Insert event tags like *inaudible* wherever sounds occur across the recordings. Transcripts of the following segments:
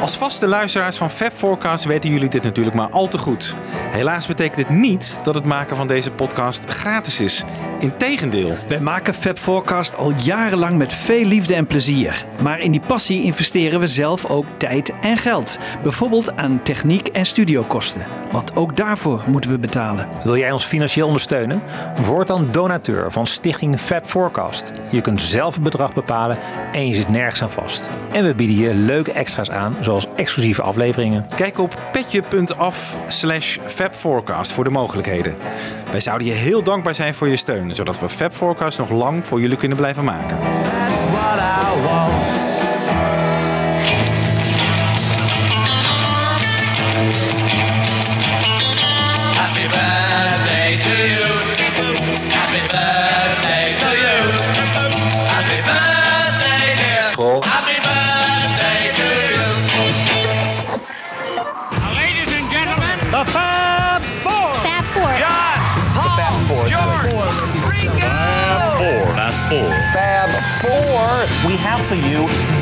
Als vaste luisteraars van Fab Forecast weten jullie dit natuurlijk maar al te goed. Helaas betekent dit niet dat het maken van deze podcast gratis is. Integendeel. Wij maken Fab Forecast al jarenlang met veel liefde en plezier. Maar in die passie investeren we zelf ook tijd en geld. Bijvoorbeeld aan techniek en studiokosten. Want ook daarvoor moeten we betalen. Wil jij ons financieel ondersteunen? Word dan donateur van Stichting Fab Forecast. Je kunt zelf het bedrag bepalen en je zit nergens aan vast. En we bieden je leuke extra's aan, zoals exclusieve afleveringen. Kijk op petje.af slash fabforecast voor de mogelijkheden. Wij zouden je heel dankbaar zijn voor je steun, zodat we Fab Forecast nog lang voor jullie kunnen blijven maken.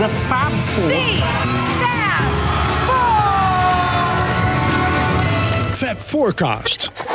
You the Fab Four. Fab Forecast.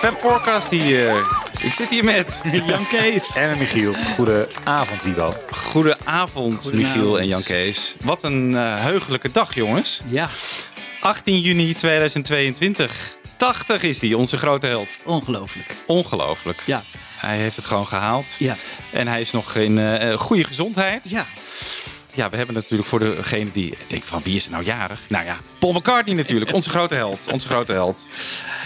Fab Forecast hier. Ik zit hier met Jan Kees. *laughs* En Michiel, goedenavond Wibo. Goedenavond, Michiel en Jan Kees. Wat een eh, heugelijke dag, jongens. Ja, 18 juni 2022. 80 is die, onze grote held. ongelooflijk. Ongelooflijk. Ja, Hij heeft het gewoon gehaald. ja, En hij is nog in eh, eh, goede gezondheid. ja. Ja, we hebben natuurlijk voor degene die denken van wie is er nou jarig? Nou ja, Paul McCartney natuurlijk. Onze grote held. Onze grote held.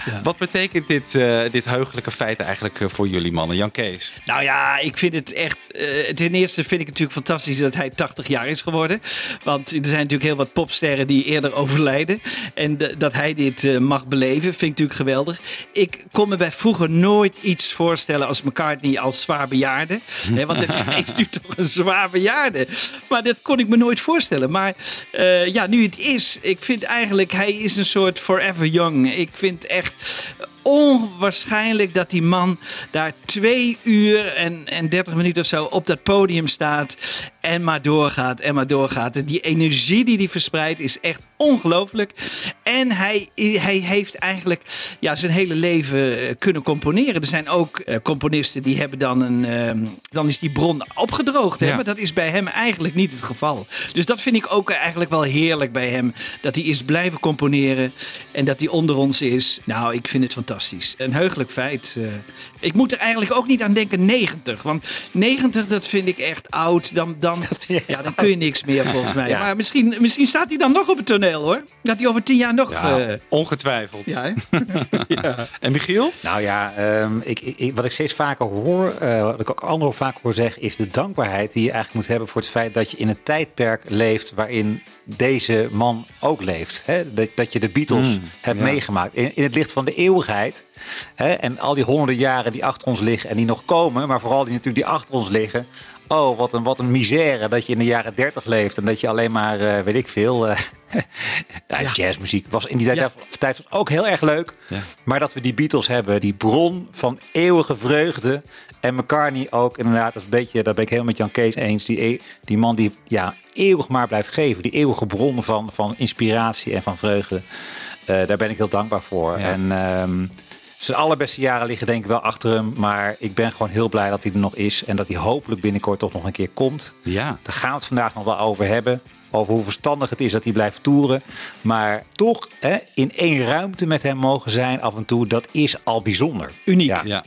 Ja. Wat betekent dit, eh, dit heugelijke feit eigenlijk eh, voor jullie mannen? Jan Kees. Nou ja, ik vind het echt. eh, ten eerste vind ik het natuurlijk fantastisch dat hij 80 jaar is geworden. Want er zijn natuurlijk heel wat popsterren die eerder overlijden. En de- dat hij dit mag beleven, vind ik natuurlijk geweldig. Ik kon me bij vroeger nooit iets voorstellen als McCartney als zwaar bejaarde. Want hij is *laughs* nu toch een zwaar bejaarde. Maar dit, kon ik me nooit voorstellen. Maar eh, ja, nu het is, ik vind eigenlijk, hij is een soort forever young. Ik vind echt onwaarschijnlijk dat die man daar twee uur en, en 30 minuten of zo op dat podium staat. En maar doorgaat en maar doorgaat. En die energie die hij verspreidt is echt ongelooflijk. En hij, hij heeft eigenlijk ja, zijn hele leven eh, kunnen componeren. Er zijn ook eh, componisten die hebben dan een. ehm, dan is die bron opgedroogd. Hè? Ja. Maar dat is bij hem eigenlijk niet het geval. Dus dat vind ik ook eigenlijk wel heerlijk bij hem. Dat hij is blijven componeren. En dat hij onder ons is. Nou, ik vind het fantastisch. Een heugelijk feit. eh. ik moet er eigenlijk ook niet aan denken 90. Want 90, dat vind ik echt oud. Dan, dan, *laughs* ja, dan kun je niks meer volgens *laughs* mij. Ja. Maar misschien, misschien staat hij dan nog op het toneel hoor. Dat hij over tien jaar nog. Ja, eh, ongetwijfeld. ja, hè? *laughs* En Michiel? Nou ja, ehm, ik, wat ik steeds vaker hoor, eh, wat ik ook anderen vaak hoor zeggen, is de dankbaarheid die je eigenlijk moet hebben voor het feit dat je in een tijdperk leeft waarin deze man ook leeft. Hè? Dat, dat je de Beatles hebt ja. meegemaakt. In, in het licht van de eeuwigheid. Hè? En al die honderden jaren die achter ons liggen en die nog komen, maar vooral die natuurlijk die achter ons liggen. Oh, wat een, wat een misère dat je in de jaren 30 leeft en dat je alleen maar, eh, weet ik veel, eh, *laughs* ja, jazzmuziek was in die tijd, Ja. tijd was ook heel erg leuk. Maar dat we die Beatles hebben, die bron van eeuwige vreugde. En McCartney ook, inderdaad, dat, is een beetje, daar ben ik helemaal met Jan Kees eens. Die, e- die man die ja, eeuwig maar blijft geven. Die eeuwige bron van, van inspiratie en van vreugde. Eh, daar ben ik heel dankbaar voor. Ja. En ehm, zijn allerbeste jaren liggen denk ik wel achter hem. Maar ik ben gewoon heel blij dat hij er nog is. En dat hij hopelijk binnenkort toch nog een keer komt. Ja. Daar gaan we het vandaag nog wel over hebben. Over hoe verstandig het is dat hij blijft toeren. Maar toch hè, in één ruimte met hem mogen zijn af en toe, dat is al bijzonder. Uniek. Ja. Ja.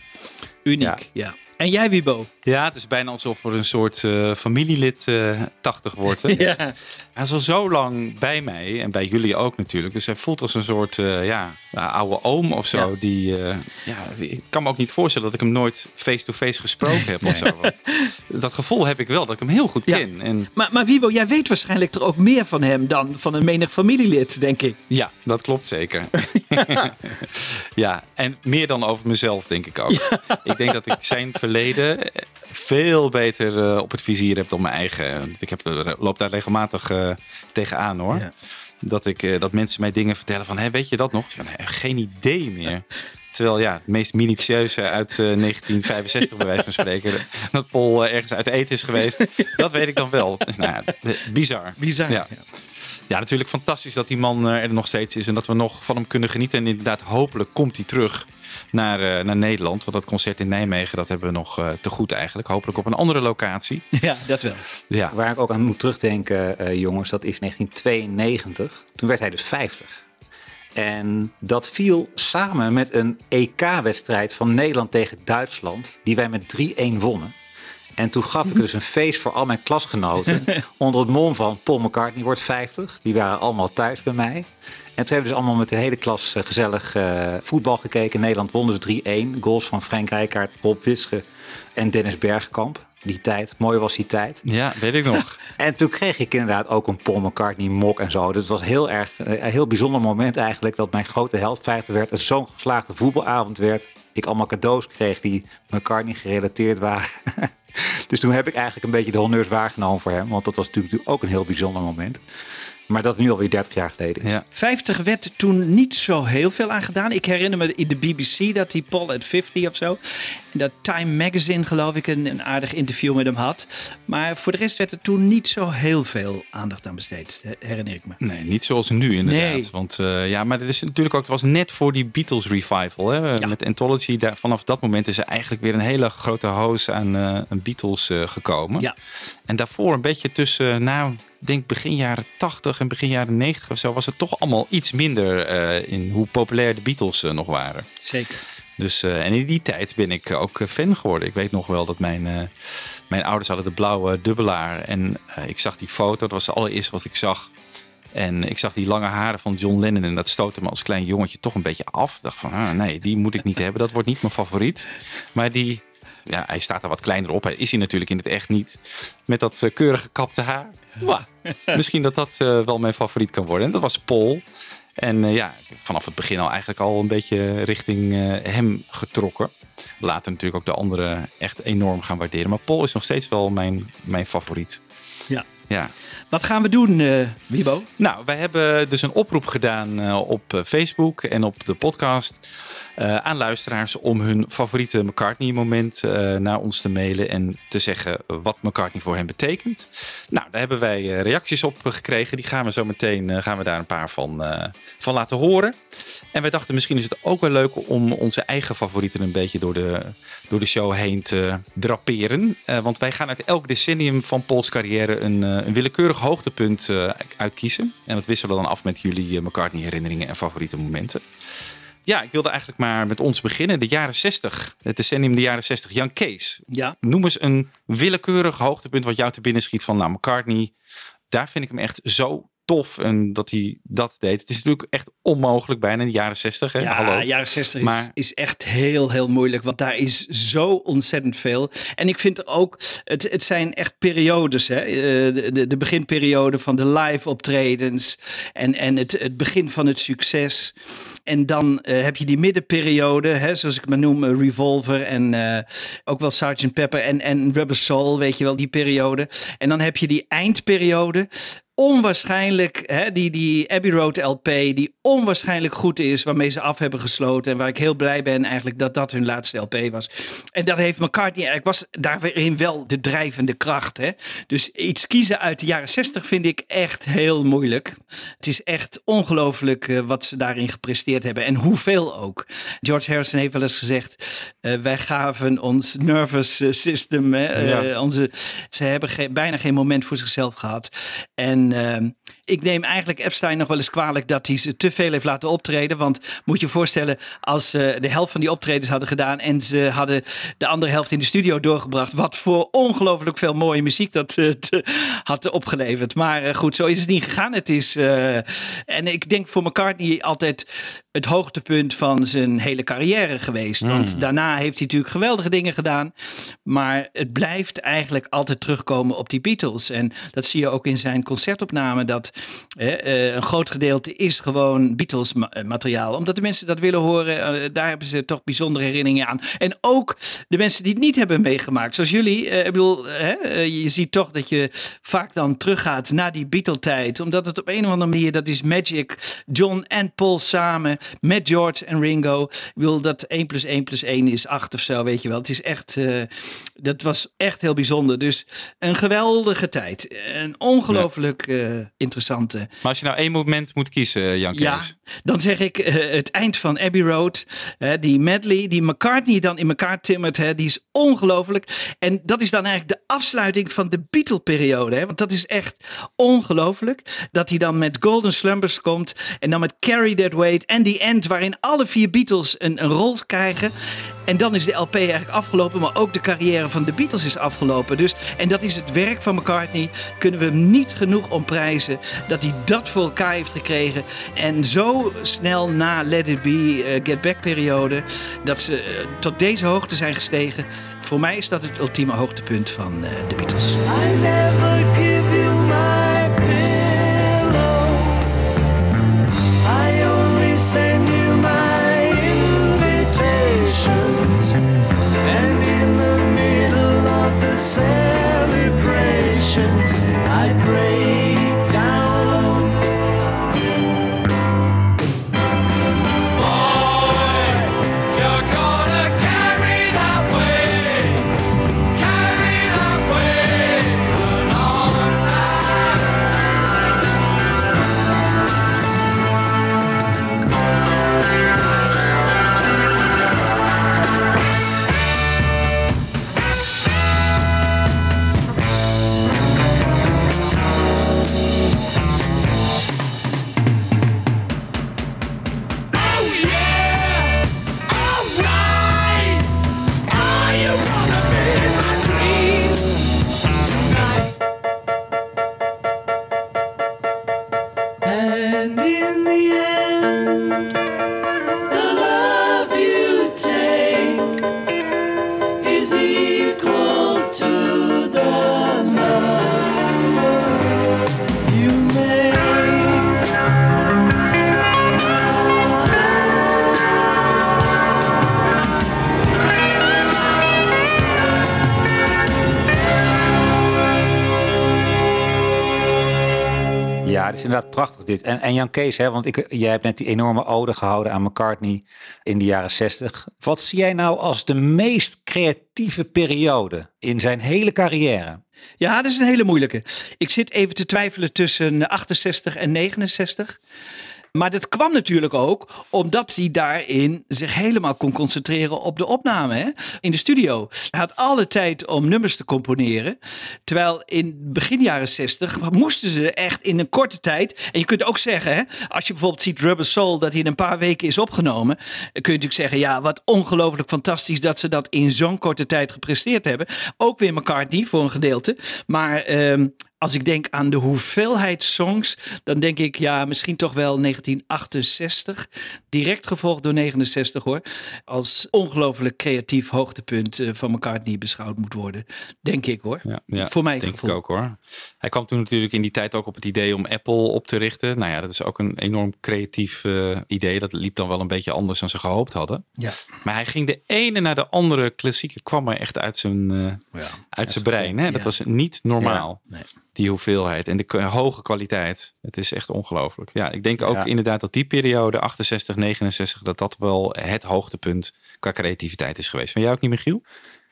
Uniek. Ja. En jij, Wibo? ja, het is bijna alsof er een soort eh, familielid eh 80 wordt. Hè? *laughs* Ja. Hij is al zo lang bij mij en bij jullie ook natuurlijk. Dus hij voelt als een soort eh, ja, oude oom of zo. Ja. Die, ja, ik kan me ook niet voorstellen dat ik hem nooit face-to-face gesproken heb of zo. Dat gevoel heb ik wel, dat ik hem heel goed Ja. ken. En Maar, maar Wibo, jij weet waarschijnlijk er ook meer van hem dan van een menig familielid, denk ik. ja, dat klopt zeker. *laughs* *laughs* ja, en meer dan over mezelf denk ik ook. Ik denk dat ik zijn verleden eh, veel beter eh, op het vizier heb dan mijn eigen. Ik heb, er- loop daar regelmatig eh, tegenaan hoor. Ja. Dat, ik, eh, dat mensen mij dingen vertellen van, hé, weet je dat nog? Nee, geen idee meer. *laughs* Terwijl ja, het meest minutieuze uit eh, 1965 bij wijze van spreken. *laughs* Dat Paul eh, ergens uit eten is geweest. *laughs* Dat weet ik dan wel. Nou, eh, bizar. Bizar. Ja. Ja, natuurlijk fantastisch dat die man eh, er nog steeds is. En dat we nog van hem kunnen genieten. En inderdaad, hopelijk komt hij terug naar, eh, naar Nederland. Want dat concert in Nijmegen, dat hebben we nog eh, te goed eigenlijk. Hopelijk op een andere locatie. *laughs* Ja, dat wel. Ja, Waar ik ook aan moet terugdenken, eh, jongens, dat is 1992. Toen werd hij dus 50. En dat viel samen met een EK-wedstrijd van Nederland tegen Duitsland, die wij met 3-1 wonnen. En toen gaf ik dus een feest voor al mijn klasgenoten *laughs* onder het mom van Paul McCartney wordt 50. Die waren allemaal thuis bij mij. En toen hebben we dus allemaal met de hele klas eh, gezellig eh, voetbal gekeken. Nederland won dus 3-1. Goals van Frank Rijkaard, Rob Wische en Dennis Bergkamp. Die tijd, mooi was die tijd. ja weet ik nog. *laughs* En toen kreeg ik inderdaad ook een Paul McCartney mok en zo. Dus het was heel erg, eh, een heel bijzonder moment eigenlijk dat mijn grote held 50 werd. En zo'n geslaagde voetbalavond werd. Ik allemaal cadeaus kreeg die McCartney gerelateerd waren. *laughs* dus toen heb ik eigenlijk een beetje de honneurs waargenomen voor hem. Want dat was natuurlijk ook een heel bijzonder moment. Maar dat is nu alweer 30 jaar geleden. Ja. 50 werd toen niet zo heel veel aan gedaan. Ik herinner me in de BBC dat die Paul at 50 of zo. En dat Time Magazine, geloof ik, een, een aardig interview met hem had. Maar voor de rest werd er toen niet zo heel veel aandacht aan besteed, he- herinner ik me. Nee, niet zoals nu inderdaad. Nee. Want eh, ja, maar het is natuurlijk ook, het was net voor die Beatles revival. Hè? Ja. Met Anthology, daar, vanaf dat moment is er eigenlijk weer een hele grote hoos aan, eh, Beatles eh, gekomen. Ja. En daarvoor een beetje tussen, nou, denk begin jaren 80 en begin jaren 90 of zo, was het toch allemaal iets minder eh, in hoe populair de Beatles eh, nog waren. Zeker. Dus, eh, en in die tijd ben ik ook fan geworden. Ik weet nog wel dat mijn, mijn ouders hadden de blauwe dubbelaar. En ik zag die foto, dat was het allereerste wat ik zag. En ik zag die lange haren van John Lennon en dat stootte me als klein jongetje toch een beetje af. Ik dacht van, ah, nee, die moet ik niet hebben. Dat wordt niet mijn favoriet. Maar die, ja, hij staat er wat kleiner op. Hij is hij natuurlijk in het echt niet. Met dat keurige kapte haar. Misschien dat dat eh, wel mijn favoriet kan worden. En dat was Paul. En eh, ja, vanaf het begin al eigenlijk al een beetje richting eh, hem getrokken. Later natuurlijk ook de anderen echt enorm gaan waarderen. Maar Paul is nog steeds wel mijn, mijn favoriet. Ja. Ja. Wat gaan we doen, eh Wibo? Nou, wij hebben dus een oproep gedaan op Facebook en op de podcast eh, aan luisteraars om hun favoriete McCartney-moment eh, naar ons te mailen en te zeggen wat McCartney voor hen betekent. Nou, daar hebben wij eh, reacties op gekregen. Die gaan we zo meteen gaan we daar een paar van, van laten horen. En wij dachten misschien is het ook wel leuk om onze eigen favorieten een beetje door de, door de show heen te draperen. Want wij gaan uit elk decennium van Pauls carrière een, een willekeurig hoogtepunt uitkiezen. En dat wisselen we dan af met jullie eh, McCartney herinneringen en favoriete momenten. Ja, ik wilde eigenlijk maar met ons beginnen. De jaren 60, het decennium de jaren 60. Jan Kees, Ja. noem eens een willekeurig hoogtepunt wat jou te binnen schiet van nou, McCartney. Daar vind ik hem echt zo tof en dat hij dat deed. Het is natuurlijk echt onmogelijk bijna in de jaren 60. Hè? Ja, Hallo. jaren 60 is, Maar- is echt heel, heel moeilijk. Want daar is zo ontzettend veel. En ik vind er ook, het, het zijn echt periodes. Hè? Eh, De, de, de beginperiode van de live optredens. En, en het, het begin van het succes. En dan eh, heb je die middenperiode, hè, zoals ik maar noem, eh, Revolver en eh, ook wel Sgt. Pepper en, en Rubber Soul, weet je wel, die periode. En dan heb je die eindperiode onwaarschijnlijk, hè, die, die Abbey Road LP, die onwaarschijnlijk goed is, waarmee ze af hebben gesloten. En waar ik heel blij ben eigenlijk dat dat hun laatste LP was. En dat heeft McCartney eigenlijk, was daarin wel de drijvende kracht. Hè? Dus iets kiezen uit de jaren 60 vind ik echt heel moeilijk. Het is echt ongelooflijk eh, wat ze daarin gepresteerd hebben en hoeveel ook. George Harrison heeft wel eens gezegd, eh, wij gaven ons nervous eh, system, hè, onze, ze hebben ge- bijna geen moment voor zichzelf gehad. En um, ik neem eigenlijk Epstein nog wel eens kwalijk dat hij ze te veel heeft laten optreden. Want moet je voorstellen, als ze de helft van die optredens hadden gedaan en ze hadden de andere helft in de studio doorgebracht, wat voor ongelooflijk veel mooie muziek dat eh, te- had opgeleverd. Maar eh, goed, zo is het niet gegaan. Het is, eh, en ik denk voor McCartney altijd het hoogtepunt van zijn hele carrière geweest. Want daarna heeft hij natuurlijk geweldige dingen gedaan. Maar het blijft eigenlijk altijd terugkomen op die Beatles. En dat zie je ook in zijn concertopname. Dat eh, eh, een groot gedeelte is gewoon Beatles eh, materiaal. Omdat de mensen dat willen horen. eh, daar hebben ze toch bijzondere herinneringen aan. En ook de mensen die het niet hebben meegemaakt. Zoals jullie. eh, ik bedoel, eh, eh, je ziet toch dat je vaak dan teruggaat naar die Beatle-tijd. Omdat het op een of andere manier, dat is magic. John en Paul samen met George en Ringo. Ik bedoel, dat 1 plus 1 plus 1 is 8 of zo, weet je wel. Het is echt, eh, dat was echt heel bijzonder. Dus een geweldige tijd. Een ongelooflijk eh, interessante. Maar als je nou één moment moet kiezen, Jan Kees. Ja, dan zeg ik eh, het eind van Abbey Road. die medley, die McCartney dan in elkaar timmert. Hè, die is ongelooflijk. En dat is dan eigenlijk de afsluiting van de Beatle-periode. Want dat is echt ongelooflijk. Dat hij dan met Golden Slumbers komt. En dan met Carry That Weight. En die end waarin alle vier Beatles een, een rol krijgen. En dan is de LP eigenlijk afgelopen, maar ook de carrière van de Beatles is afgelopen. Dus, en dat is het werk van McCartney. Kunnen we hem niet genoeg omprijzen dat hij dat voor elkaar heeft gekregen. En zo snel na Let It Be, eh, Get Back periode, dat ze eh, tot deze hoogte zijn gestegen. Voor mij is dat het ultieme hoogtepunt van eh, de Beatles. I never give you inderdaad prachtig dit. En, en Jan Kees, hè, want ik, jij hebt net die enorme ode gehouden aan McCartney in de jaren 60. Wat zie jij nou als de meest creatieve periode in zijn hele carrière? Ja, dat is een hele moeilijke. Ik zit even te twijfelen tussen 68 en 69. Maar dat kwam natuurlijk ook omdat hij daarin zich helemaal kon concentreren op de opname hè? in de studio. Hij had alle tijd om nummers te componeren. Terwijl in begin jaren 60 moesten ze echt in een korte tijd. En je kunt ook zeggen, hè, als je bijvoorbeeld ziet Rubber Soul, dat hij in een paar weken is opgenomen. Kun je natuurlijk zeggen, ja, wat ongelooflijk fantastisch dat ze dat in zo'n korte tijd gepresteerd hebben. Ook weer McCartney voor een gedeelte. Maar ehm, als ik denk aan de hoeveelheid songs, dan denk ik ja, misschien toch wel 1968. Direct gevolgd door 69 hoor. Als ongelooflijk creatief hoogtepunt eh, van McCartney beschouwd moet worden. Denk ik hoor. Ja, ja, Voor mij denk gevoel. ik ook hoor. Hij kwam toen natuurlijk in die tijd ook op het idee om Apple op te richten. Nou ja, dat is ook een enorm creatief eh, idee. Dat liep dan wel een beetje anders dan ze gehoopt hadden. Ja. Maar hij ging de ene naar de andere klassieke kwam er echt uit zijn, eh, uit zijn brein. Hè? Dat ja. was niet normaal. Nee. Die hoeveelheid en de hoge kwaliteit. Het is echt ongelooflijk. Ja, ik denk ook Ja. inderdaad dat die periode 68, 69, dat dat wel het hoogtepunt qua creativiteit is geweest. Van jou ook niet, Michiel?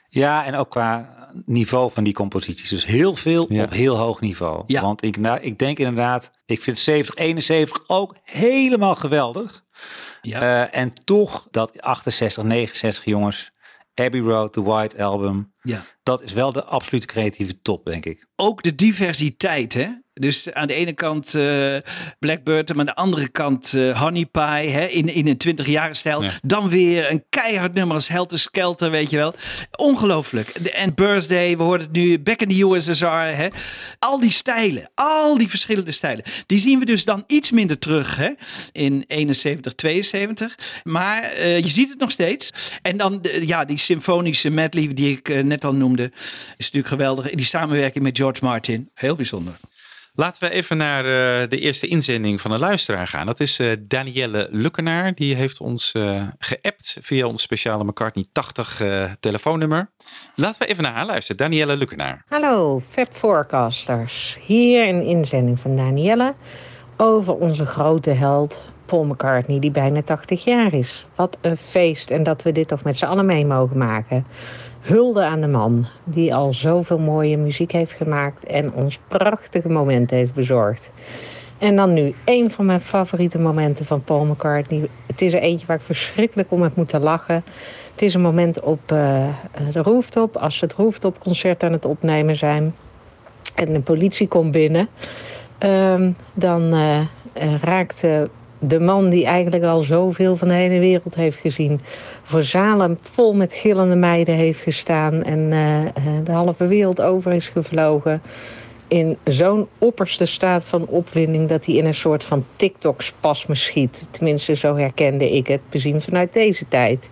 Ja, en ook qua niveau van die composities. Dus heel veel Ja. op heel hoog niveau. Ja. Want ik, nou, ik denk inderdaad, ik vind 70, 71 ook helemaal geweldig. Ja. Eh, en toch dat 68, 69 jongens, Abbey Road, The White Album. Ja. Dat is wel de absolute creatieve top, denk ik. ook de diversiteit, hè? Dus aan de ene kant eh Blackbird, maar aan de andere kant eh Honey Pie, hè? In, in een 20 jaren stijl. Ja. Dan weer een keihard nummer als Helter Skelter, weet je wel. Ongelooflijk. De- En Birthday, we hoorden het nu, Back in the USSR, hè? Al die stijlen, al die verschillende stijlen. Die zien we dus dan iets minder terug, hè? In 71, 72. Maar eh, je ziet het nog steeds. En dan, de- ja, die symfonische medley die ik net al noemde, is natuurlijk geweldig. Die samenwerking met George Martin, heel bijzonder. Laten we even naar eh, de eerste inzending van een luisteraar gaan. Dat is eh, Danielle Lukkenaar. Die heeft ons eh geappt via ons speciale McCartney 80 eh, telefoonnummer. Laten we even naar haar luisteren. Danielle Lukkenaar. Hallo, Fab Forecasters. Hier een inzending van Danielle over onze grote held Paul McCartney, die bijna 80 jaar is. Wat een feest en dat we dit toch met z'n allen mee mogen maken. Hulde aan de man die al zoveel mooie muziek heeft gemaakt en ons prachtige momenten heeft bezorgd. En dan nu een van mijn favoriete momenten van Paul McCartney. Het is er eentje waar ik verschrikkelijk om heb moeten lachen. Het is een moment op eh, de rooftop, als ze het rooftopconcert aan het opnemen zijn. En de politie komt binnen. Ehm, dan eh, raakt de man die eigenlijk al zoveel van de hele wereld heeft gezien... voor zalen vol met gillende meiden heeft gestaan... en eh, eh, de halve wereld over is gevlogen... in zo'n opperste staat van opwinding... dat hij in een soort van TikTok-spasme schiet. Tenminste, zo herkende ik het bezien vanuit deze tijd.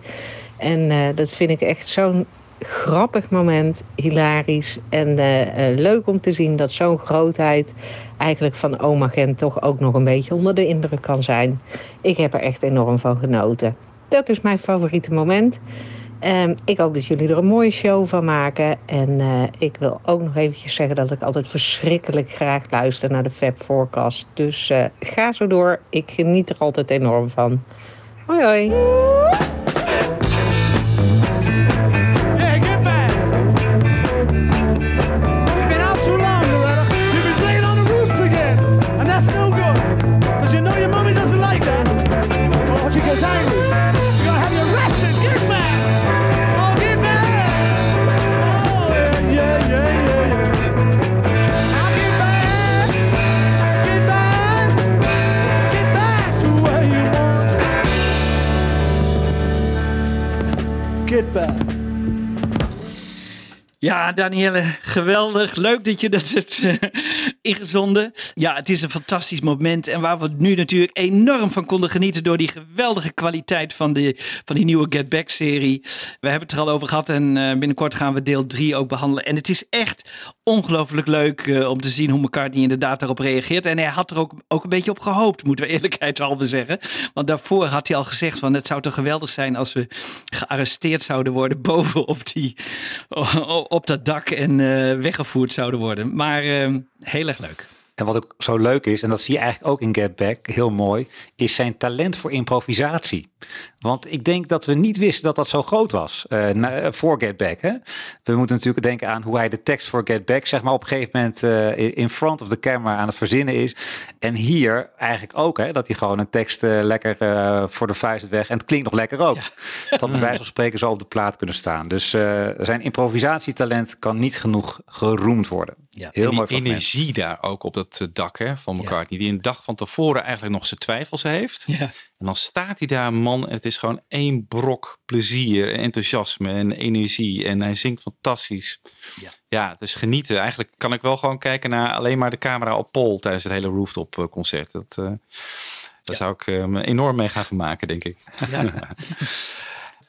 En eh, dat vind ik echt zo'n grappig moment, hilarisch. En eh, eh, leuk om te zien dat zo'n grootheid eigenlijk van oma Gent toch ook nog een beetje onder de indruk kan zijn. Ik heb er echt enorm van genoten. Dat is mijn favoriete moment. Ehm, ik hoop dat jullie er een mooie show van maken. En eh, ik wil ook nog eventjes zeggen dat ik altijd verschrikkelijk graag luister naar de Fab Forecast. Dus ga zo door. Ik geniet er altijd enorm van. Hoi hoi. Yeah, Danielle, geweldig. Leuk dat je dat hebt eh, ingezonden. Ja, het is een fantastisch moment. En waar we nu natuurlijk enorm van konden genieten door die geweldige kwaliteit van, de, van die nieuwe Get Back serie. We hebben het er al over gehad en eh, binnenkort gaan we deel 3 ook behandelen. En het is echt ongelooflijk leuk eh, om te zien hoe McCartney inderdaad daarop reageert. En hij had er ook, ook een beetje op gehoopt, moeten we eerlijkheidshalve zeggen. Want daarvoor had hij al gezegd van het zou toch geweldig zijn als we gearresteerd zouden worden boven op, die, op dak en eh, weggevoerd zouden worden. Maar eh, heel erg leuk. En wat ook zo leuk is, en dat zie je eigenlijk ook in Get Back, heel mooi, is zijn talent voor improvisatie. Want ik denk dat we niet wisten dat dat zo groot was eh, eh, voor Get Back. Hè? We moeten natuurlijk denken aan hoe hij de tekst voor Get Back, zeg maar, op een gegeven moment eh, in front of the camera aan het verzinnen is. En hier eigenlijk ook, hè, dat hij gewoon een tekst lekker eh, voor de vuist weg. En het klinkt nog lekker ook. Dat bij wijze van spreken zo op de plaat kunnen staan. Dus eh, zijn improvisatietalent kan niet genoeg geroemd worden. Ja. Heel en mooi die fragment. energie daar ook op dat dak hè, van McCartney. Die een dag van tevoren eigenlijk nog zijn twijfels heeft. Ja. En dan staat hij daar, man. En het is gewoon één brok plezier en enthousiasme en energie. En hij zingt fantastisch. Ja. Ja, het is genieten. Eigenlijk kan ik wel gewoon kijken naar alleen maar de camera op Paul tijdens het hele rooftop eh, concert. Dat, eh, daar zou ik eh, me enorm mee gaan vermaken, denk ik. Het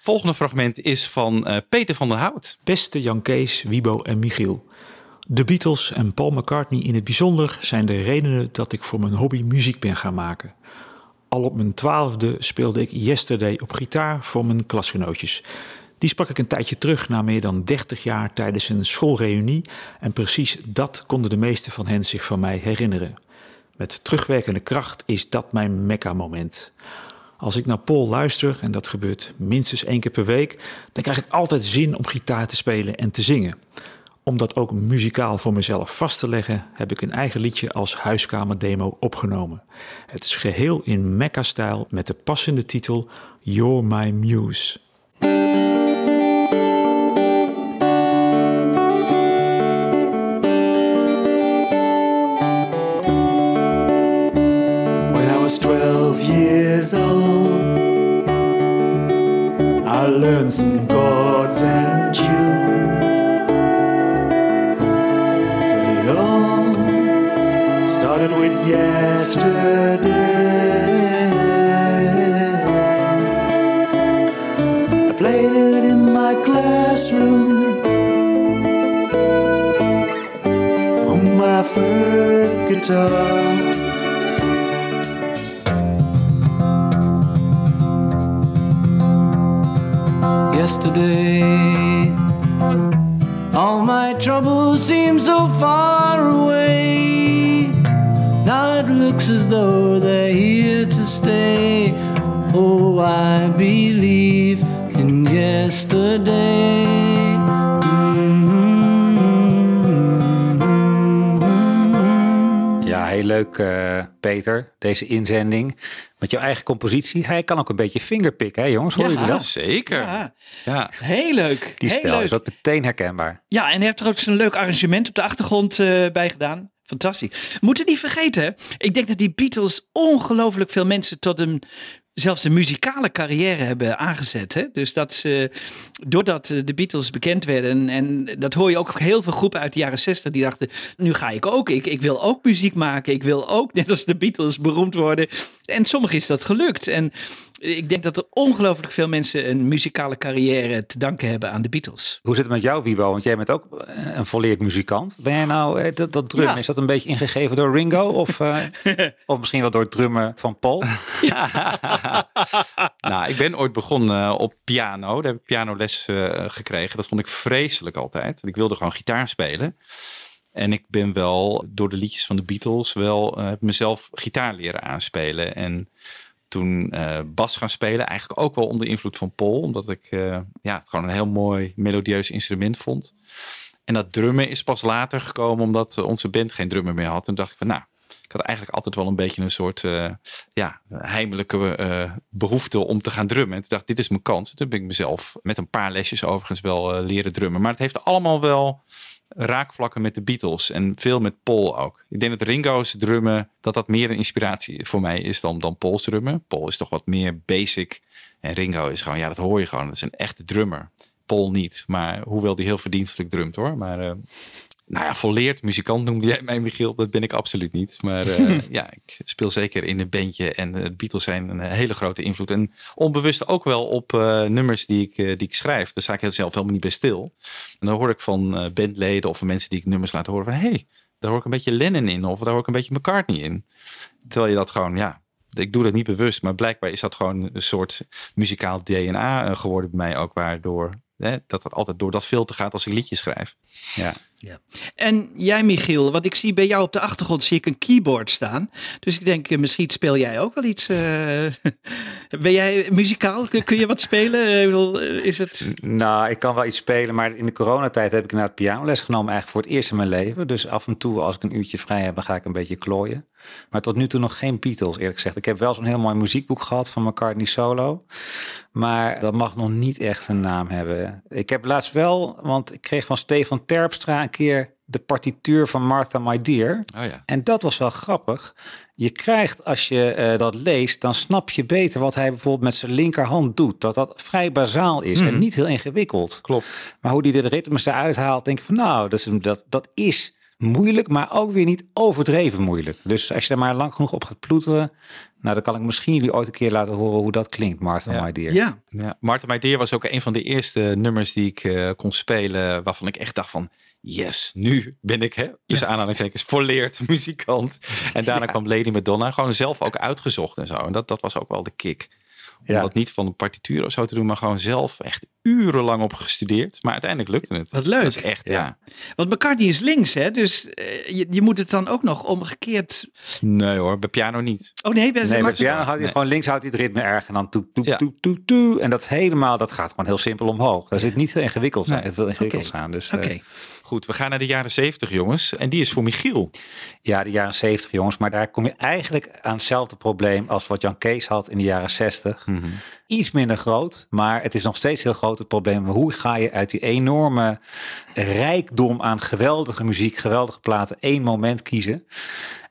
*laughs* volgende fragment is van eh, Peter van der Hout. Beste Jan Kees, Wibo en Michiel. De Beatles en Paul McCartney in het bijzonder zijn de redenen dat ik voor mijn hobby muziek ben gaan maken. Al op mijn twaalfde speelde ik Yesterday op gitaar voor mijn klasgenootjes. Die sprak ik een tijdje terug na meer dan 30 jaar tijdens een schoolreunie en precies dat konden de meeste van hen zich van mij herinneren. Met terugwerkende kracht is dat mijn mekka-moment. Als ik naar Paul luister, en dat gebeurt minstens één keer per week, dan krijg ik altijd zin om gitaar te spelen en te zingen. Om dat ook muzikaal voor mezelf vast te leggen, heb ik een eigen liedje als huiskamerdemo opgenomen. Het is geheel in Mecca-stijl met de passende titel You're My Muse. When I was 12 years old, I learned some chords and yesterday. I played it in my classroom on my first guitar. yesterday. All my troubles seem so far away. Looks as though they're here to stay. Oh, I believe in yesterday. Ja, heel leuk eh, Peter, deze inzending. Met jouw eigen compositie. Hij kan ook een beetje fingerpicken, hè jongens? Hoor Ja. jullie dat? Zeker. Ja, Ja. heel leuk. Die heel stijl leuk. is dat meteen herkenbaar. Ja, en hij heeft er ook zo'n leuk arrangement op de achtergrond eh, bij gedaan. Fantastisch. Moeten niet vergeten, ik denk dat die Beatles ongelooflijk veel mensen tot een zelfs een muzikale carrière hebben aangezet. Hè? Dus dat ze, doordat eh, de Beatles bekend werden, en dat hoor je ook heel veel groepen uit de jaren 60 die dachten, nu ga ik ook, ik, ik wil ook muziek maken, ik wil ook *laughs* net als de Beatles beroemd worden. En sommigen is dat gelukt. En ik denk dat er ongelooflijk veel mensen een muzikale carrière te danken hebben aan de Beatles. Hoe zit het met jou, Wibo? Want jij bent ook eh, een volleerd muzikant. Ben jij nou, eh, dat, dat drum, Ja. is dat een beetje ingegeven door Ringo? Of, *laughs* eh, of misschien wel door het drummen van Paul? *laughs* *laughs* nou, ik ben ooit begonnen op piano. Daar heb ik pianoles eh, gekregen. Dat vond ik vreselijk altijd. Want ik wilde gewoon gitaar spelen. En ik ben wel door de liedjes van de Beatles wel eh, heb mezelf gitaar leren aanspelen. En toen eh, bas gaan spelen, eigenlijk ook wel onder invloed van Paul. Omdat ik eh, ja, het gewoon een heel mooi melodieus instrument vond. En dat drummen is pas later gekomen omdat eh, onze band geen drummer meer had. Toen dacht ik van nou, ik had eigenlijk altijd wel een beetje een soort ja, heimelijke eh, behoefte om te gaan drummen. En toen dacht ik, dit is mijn kans. Toen ben ik mezelf met een paar lesjes overigens wel leren drummen. Maar het heeft allemaal wel raakvlakken met de Beatles en veel met Paul ook. Ik denk dat Ringo's drummen, dat dat meer een inspiratie voor mij is dan, dan Paul's drummen. Paul is toch wat meer basic en Ringo is gewoon, ja dat hoor je gewoon, dat is een echte drummer. Paul niet, maar hoewel die heel verdienstelijk drumt hoor. Maar eh, nou ja, volleerd muzikant noemde jij mij Michiel, dat ben ik absoluut niet. Maar eh, *laughs* ja, ik speel zeker in een bandje en de Beatles zijn een hele grote invloed. En onbewust ook wel op eh, nummers die ik, eh, die ik schrijf. Daar sta ik zelf helemaal niet bij stil. En dan hoor ik van eh, bandleden of van mensen die ik nummers laat horen van... hé, hey, daar hoor ik een beetje Lennon in of daar hoor ik een beetje McCartney in. Terwijl je dat gewoon, ja, ik doe dat niet bewust, maar blijkbaar is dat gewoon een soort muzikaal DNA eh, geworden bij mij ook, waardoor Hè, dat het altijd door dat filter gaat als ik liedjes schrijf. Ja. En jij, Michiel, wat ik zie bij jou op de achtergrond, zie ik een keyboard staan. Dus ik denk, eh, misschien speel jij ook wel iets. eh, *laughs* ben jij muzikaal? Kun, je wat spelen? Eh, Is het... Nou, ik kan wel iets spelen, maar in de coronatijd heb ik inderdaad pianoles genomen eigenlijk voor het eerst in mijn leven. Dus af en toe, als ik een uurtje vrij heb, dan ga ik een beetje klooien. Maar tot nu toe nog geen Beatles, eerlijk gezegd. Ik heb wel zo'n heel mooi muziekboek gehad van McCartney solo. Maar dat mag nog niet echt een naam hebben. Ik heb laatst wel, want ik kreeg van Stefan Terpstra een keer de partituur van Martha My Dear. Oh ja. En dat was wel grappig. Je krijgt, als je eh, dat leest, dan snap je beter wat hij bijvoorbeeld met zijn linkerhand doet. Dat dat vrij bazaal is en niet heel ingewikkeld. Klopt. Maar hoe hij de ritmes eruit haalt, denk ik van nou, dat is, dat, dat is moeilijk, maar ook weer niet overdreven moeilijk. Dus als je er maar lang genoeg op gaat ploeteren, nou, dan kan ik misschien jullie ooit een keer laten horen hoe dat klinkt, Martha Ja. My Dear. Ja, Ja, Martin My Dear was ook een van de eerste nummers die ik eh, kon spelen. Waarvan ik echt dacht van, yes, nu ben ik, hè, tussen aanhalingstekens, volleerd *laughs* muzikant. En daarna kwam Lady Madonna gewoon zelf ook uitgezocht en zo. En dat, dat was ook wel de kick. Om Ja. dat niet van een partituur of zo te doen, maar gewoon zelf echt urenlang op gestudeerd. Maar uiteindelijk lukte het. Wat leuk. Dat is echt, ja. want McCartney is links, hè? Dus eh, je, je moet het dan ook nog omgekeerd... Nee hoor, bij piano niet. Oh nee, bij Nee, maar- met piano houdt hij gewoon links houdt hij het ritme erg en dan toe toe Ja. toe toe toe en dat is helemaal dat gaat gewoon heel simpel omhoog. Daar zit niet veel ingewikkeld aan, Nee. veel ingewikkelds Oké. aan. Dus Oké. eh, Goed, we gaan naar de jaren zeventig jongens. En die is voor Michiel. ja, de jaren 70 jongens, maar daar kom je eigenlijk aan hetzelfde probleem als wat Jan Kees had in de jaren 60. Iets minder groot, maar het is nog steeds heel groot het probleem. Hoe ga je uit die enorme rijkdom aan geweldige muziek, geweldige platen, één moment kiezen?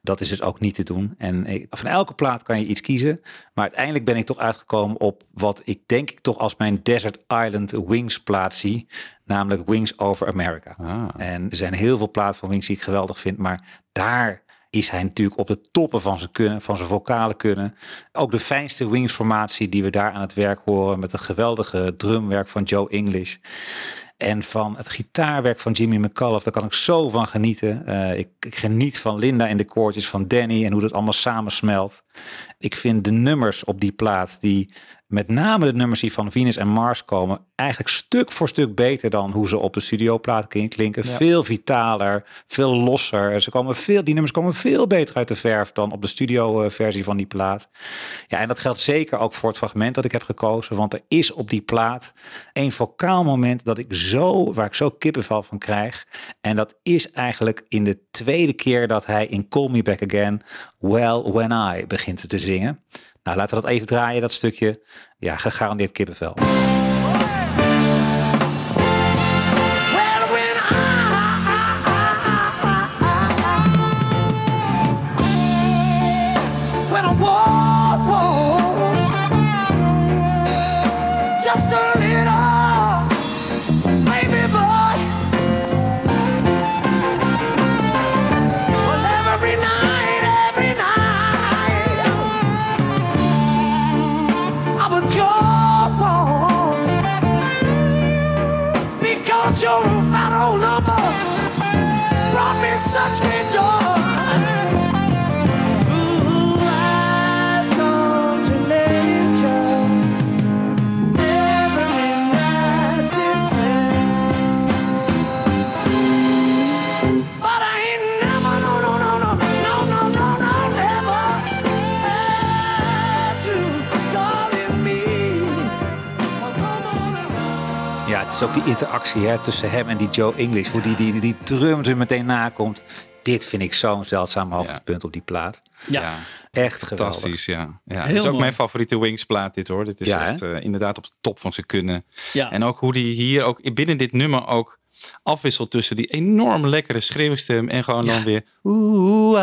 Dat is dus ook niet te doen. En ik- van elke plaat kan je iets kiezen. Maar uiteindelijk ben ik toch uitgekomen op wat ik denk ik toch als mijn Desert Island Wings plaat zie. Namelijk Wings Over America. Ah. En er zijn heel veel platen van Wings die ik geweldig vind. Maar daar is hij natuurlijk op de toppen van zijn kunnen, van zijn vocale kunnen. Ook de fijnste Wings formatie die we daar aan het werk horen. Met een geweldige drumwerk van Joe English. En van het gitaarwerk van Jimmy McCullough, daar kan ik zo van genieten. Eh, ik, ik geniet van Linda in de koortjes, van Danny en hoe dat allemaal samensmelt. Ik vind de nummers op die plaat, die met name de nummers die van Venus en Mars komen, eigenlijk stuk voor stuk beter dan hoe ze op de studioplaat klin- klinken. Veel vitaler, veel losser. Ze komen veel, die nummers komen veel beter uit de verf dan op de studioversie van die plaat. Ja, en dat geldt zeker ook voor het fragment dat ik heb gekozen. Want er is op die plaat een vocaal moment dat ik zo, waar ik zo kippenvel van krijg. En dat is eigenlijk in de tweede keer dat hij in Call Me Back Again, Well When I begint te zingen. Nou, laten we dat even draaien, dat stukje. Ja, gegarandeerd kippenvel. Het is ook die interactie hè, tussen hem en die Joe English. Hoe die, die, die, die drum er meteen nakomt. Dit vind ik zo'n zeldzaam hoogtepunt op die plaat. Ja. Echt geweldig. Fantastisch, ja. ja. Dit is ook mooi. mijn favoriete Wingsplaat dit hoor. Dit is Ja, echt eh, inderdaad op de top van zijn kunnen. Ja. En ook hoe die hier ook binnen dit nummer ook afwisselt tussen die enorm lekkere schreeuwstem en gewoon dan weer Ooh,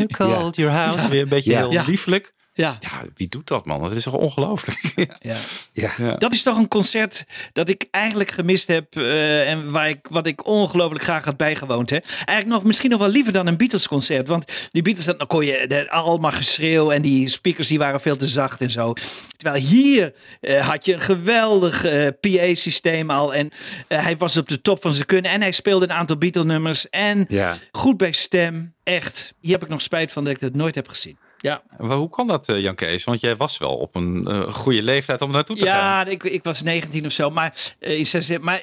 I *laughs* called your house. Weer een beetje Ja. heel Ja. lieflijk. Ja. Ja, wie doet dat man? Dat is toch ongelooflijk. *laughs* Ja. ja. Dat is toch een concert dat ik eigenlijk gemist heb eh, en waar ik, wat ik ongelooflijk graag had bijgewoond. Hè. Eigenlijk nog, misschien nog wel liever dan een Beatles concert. Want die Beatles, dan kon je de, allemaal geschreeuw en die speakers die waren veel te zacht en zo. Terwijl hier eh, had je een geweldig eh, PA-systeem al en hij was op de top van zijn kunnen en hij speelde een aantal Beatle-nummers en Ja. goed bij stem. Echt, hier heb ik nog spijt van dat ik dat nooit heb gezien. Ja. Maar hoe kan dat, eh, Jan Kees? Want jij was wel op een eh, goede leeftijd om naartoe te gaan. Ja, ik, ik was 19 of zo. Maar, eh, in zes- maar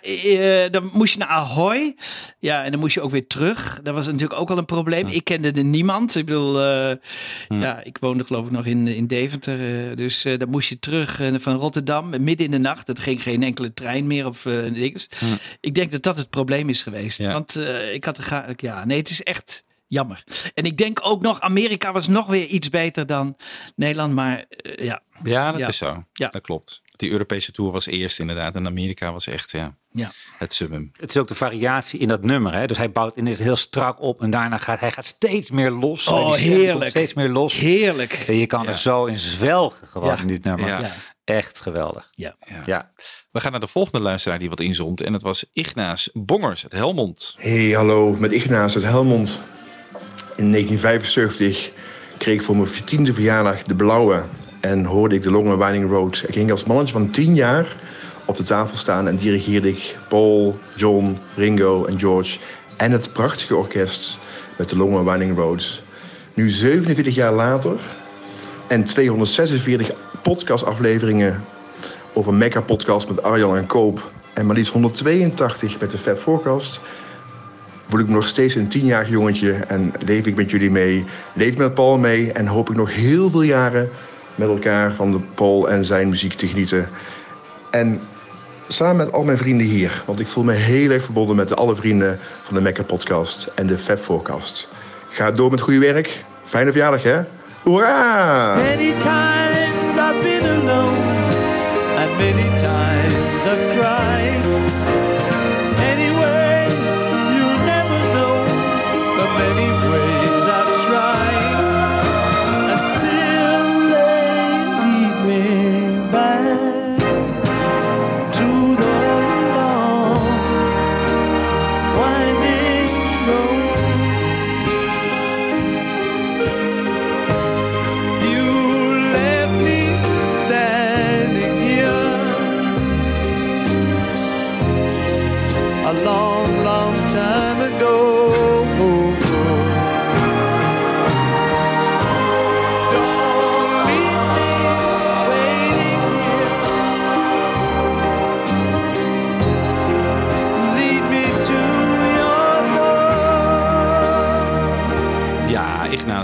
dan moest je naar Ahoy. Ja, en dan moest je ook weer terug. Dat was natuurlijk ook al een probleem. Ik kende er niemand. Ik bedoel, ja, ik woonde geloof ik nog in, in Deventer. dus dan moest je terug van Rotterdam. Midden in de nacht. Het ging geen enkele trein meer of niks. Ik denk dat dat het probleem is geweest. Ja. Want ik had ja, nee, het is echt jammer. En ik denk ook nog, Amerika was nog weer iets beter dan Nederland. Maar eh, ja, Ja, dat Ja. is zo. Ja. Dat klopt. Die Europese tour was eerst inderdaad. En Amerika was echt ja, ja. het summum. Het is ook de variatie in dat nummer. Hè? Dus hij bouwt in het heel strak op en daarna gaat hij gaat steeds meer los. Oh, heerlijk. Steeds meer los. Heerlijk. En je kan er zo in zwelgen gewoon Ja. in dit nummer. Ja. Ja. Echt geweldig. Ja. Ja. We gaan naar de volgende luisteraar die wat inzond. En dat was Ignaas Bongers uit Helmond. Hey, hallo, met Ignaas uit Helmond. In 1975 kreeg ik voor mijn tiende verjaardag de blauwe en hoorde ik de Long and Winding Road. Ik ging als mannetje van 10 jaar op de tafel staan en dirigeerde ik Paul, John, Ringo en George en het prachtige orkest met de Long and Winding Road. Nu 47 jaar later en 246 podcastafleveringen over Mecca Podcast met Arjan en Koop en maar liefst 182 met de Fab Forecast voel ik me nog steeds een tienjarig jongetje en leef ik met jullie mee. Leef met Paul mee en hoop ik nog heel veel jaren met elkaar van de Paul en zijn muziek te genieten. En samen met al mijn vrienden hier, want ik voel me heel erg verbonden met alle vrienden van de Mecca Podcast en de Fab Forecast. Ga door met goede werk. Fijne verjaardag, hè? Hoera! Many times I've been alone,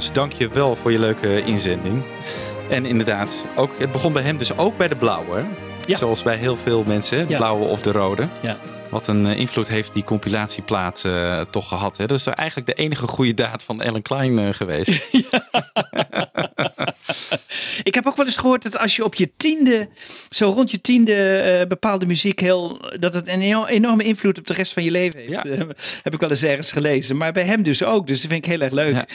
Ignaas, dank je wel voor je leuke inzending. En inderdaad, ook, het begon bij hem dus ook bij de blauwe. Ja. Zoals bij heel veel mensen, de Ja. blauwe of de rode. Ja. Wat een eh, invloed heeft die compilatieplaat eh, toch gehad. Hè? Dat is eigenlijk de enige goede daad van Ellen Klein eh, geweest. *laughs* Ik heb ook wel eens gehoord dat als je op je tiende, zo rond je tiende, bepaalde muziek heel, dat het een eno- enorme invloed op de rest van je leven heeft. Ja. Heb ik wel eens ergens gelezen. Maar bij hem dus ook. Dus dat vind ik heel erg leuk. Ja.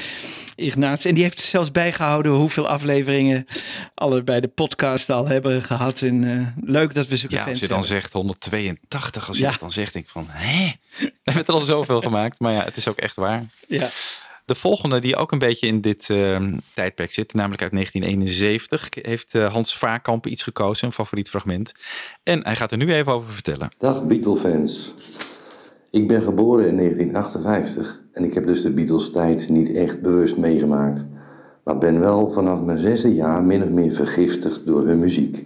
En die heeft zelfs bijgehouden hoeveel afleveringen alle bij de podcast al hebben gehad. En leuk dat we zulke Ja, fans als je dan hebben. zegt 182, als je dan zegt, denk ik van, hè? *laughs* We hebben er al zoveel *laughs* gemaakt. Maar ja, het is ook echt waar. Ja. De volgende, die ook een beetje in dit eh, tijdperk zit, namelijk uit 1971, heeft eh, Hans Vaarkamp iets gekozen, een favoriet fragment. En hij gaat er nu even over vertellen. Dag Beatle-fans. Ik ben geboren in 1958 en ik heb dus de Beatles-tijd niet echt bewust meegemaakt. Maar ben wel vanaf mijn zesde jaar min of meer vergiftigd door hun muziek.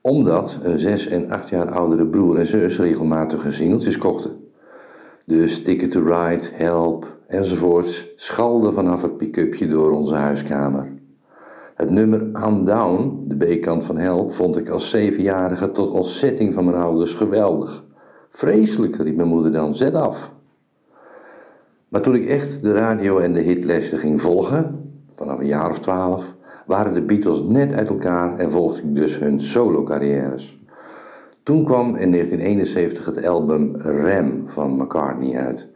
Omdat een zes en acht jaar oudere broer en zus regelmatig hun kochten. Dus Ticket to Ride, Help enzovoorts schalden vanaf het pick-upje door onze huiskamer. Het nummer I'm Down, de B-kant van Help, vond ik als zevenjarige tot ontzetting van mijn ouders geweldig. Vreselijk, riep mijn moeder dan, zet af. Maar toen ik echt de radio en de hitlijsten ging volgen, vanaf een jaar of twaalf, waren de Beatles net uit elkaar en volgde ik dus hun solo-carrières. Toen kwam in 1971 het album Ram van McCartney uit,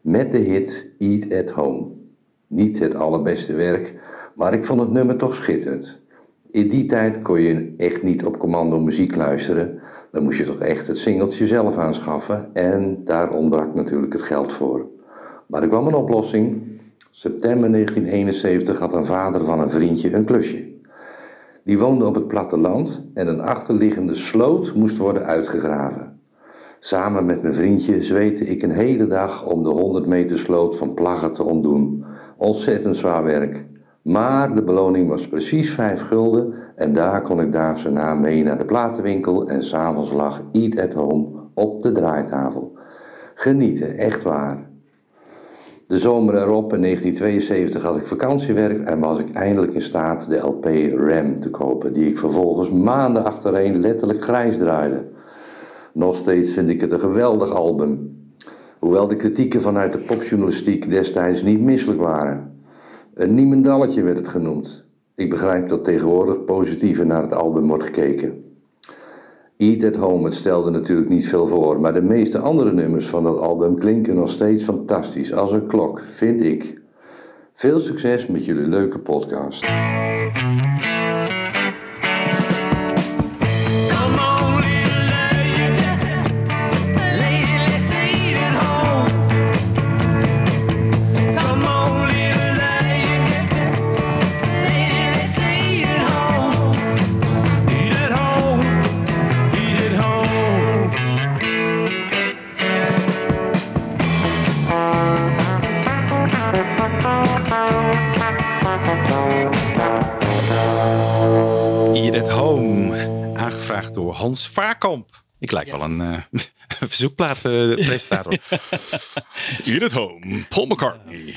met de hit Eat at Home. Niet het allerbeste werk, maar ik vond het nummer toch schitterend. In die tijd kon je echt niet op commando muziek luisteren. Dan moest je toch echt het singeltje zelf aanschaffen. En daar ontbrak natuurlijk het geld voor. Maar er kwam een oplossing. September 1971 had een vader van een vriendje een klusje. Die woonde op het platteland en een achterliggende sloot moest worden uitgegraven. Samen met mijn vriendje zweette ik een hele dag om de 100 meter sloot van plaggen te ontdoen. Ontzettend zwaar werk, Maar de beloning was precies 5 gulden en daar kon ik daags na mee naar de platenwinkel en s'avonds lag Eat at Home op de draaitafel. Genieten, echt waar. De zomer erop, in 1972, had ik vakantiewerk en was ik eindelijk in staat de LP Ram te kopen, die ik vervolgens maanden achtereen letterlijk grijs draaide. Nog steeds vind ik het een geweldig album. Hoewel de kritieken vanuit de popjournalistiek destijds niet misselijk waren. Een niemendalletje werd het genoemd. Ik begrijp dat tegenwoordig positiever naar het album wordt gekeken. Eat at Home, het stelde natuurlijk niet veel voor, maar de meeste andere nummers van dat album klinken nog steeds fantastisch, als een klok, vind ik. Veel succes met jullie leuke podcast. Hans Vaarkamp. Ik lijk wel een eh *laughs* verzoekplaatpresentator. *laughs* Eat at Home. Paul McCartney.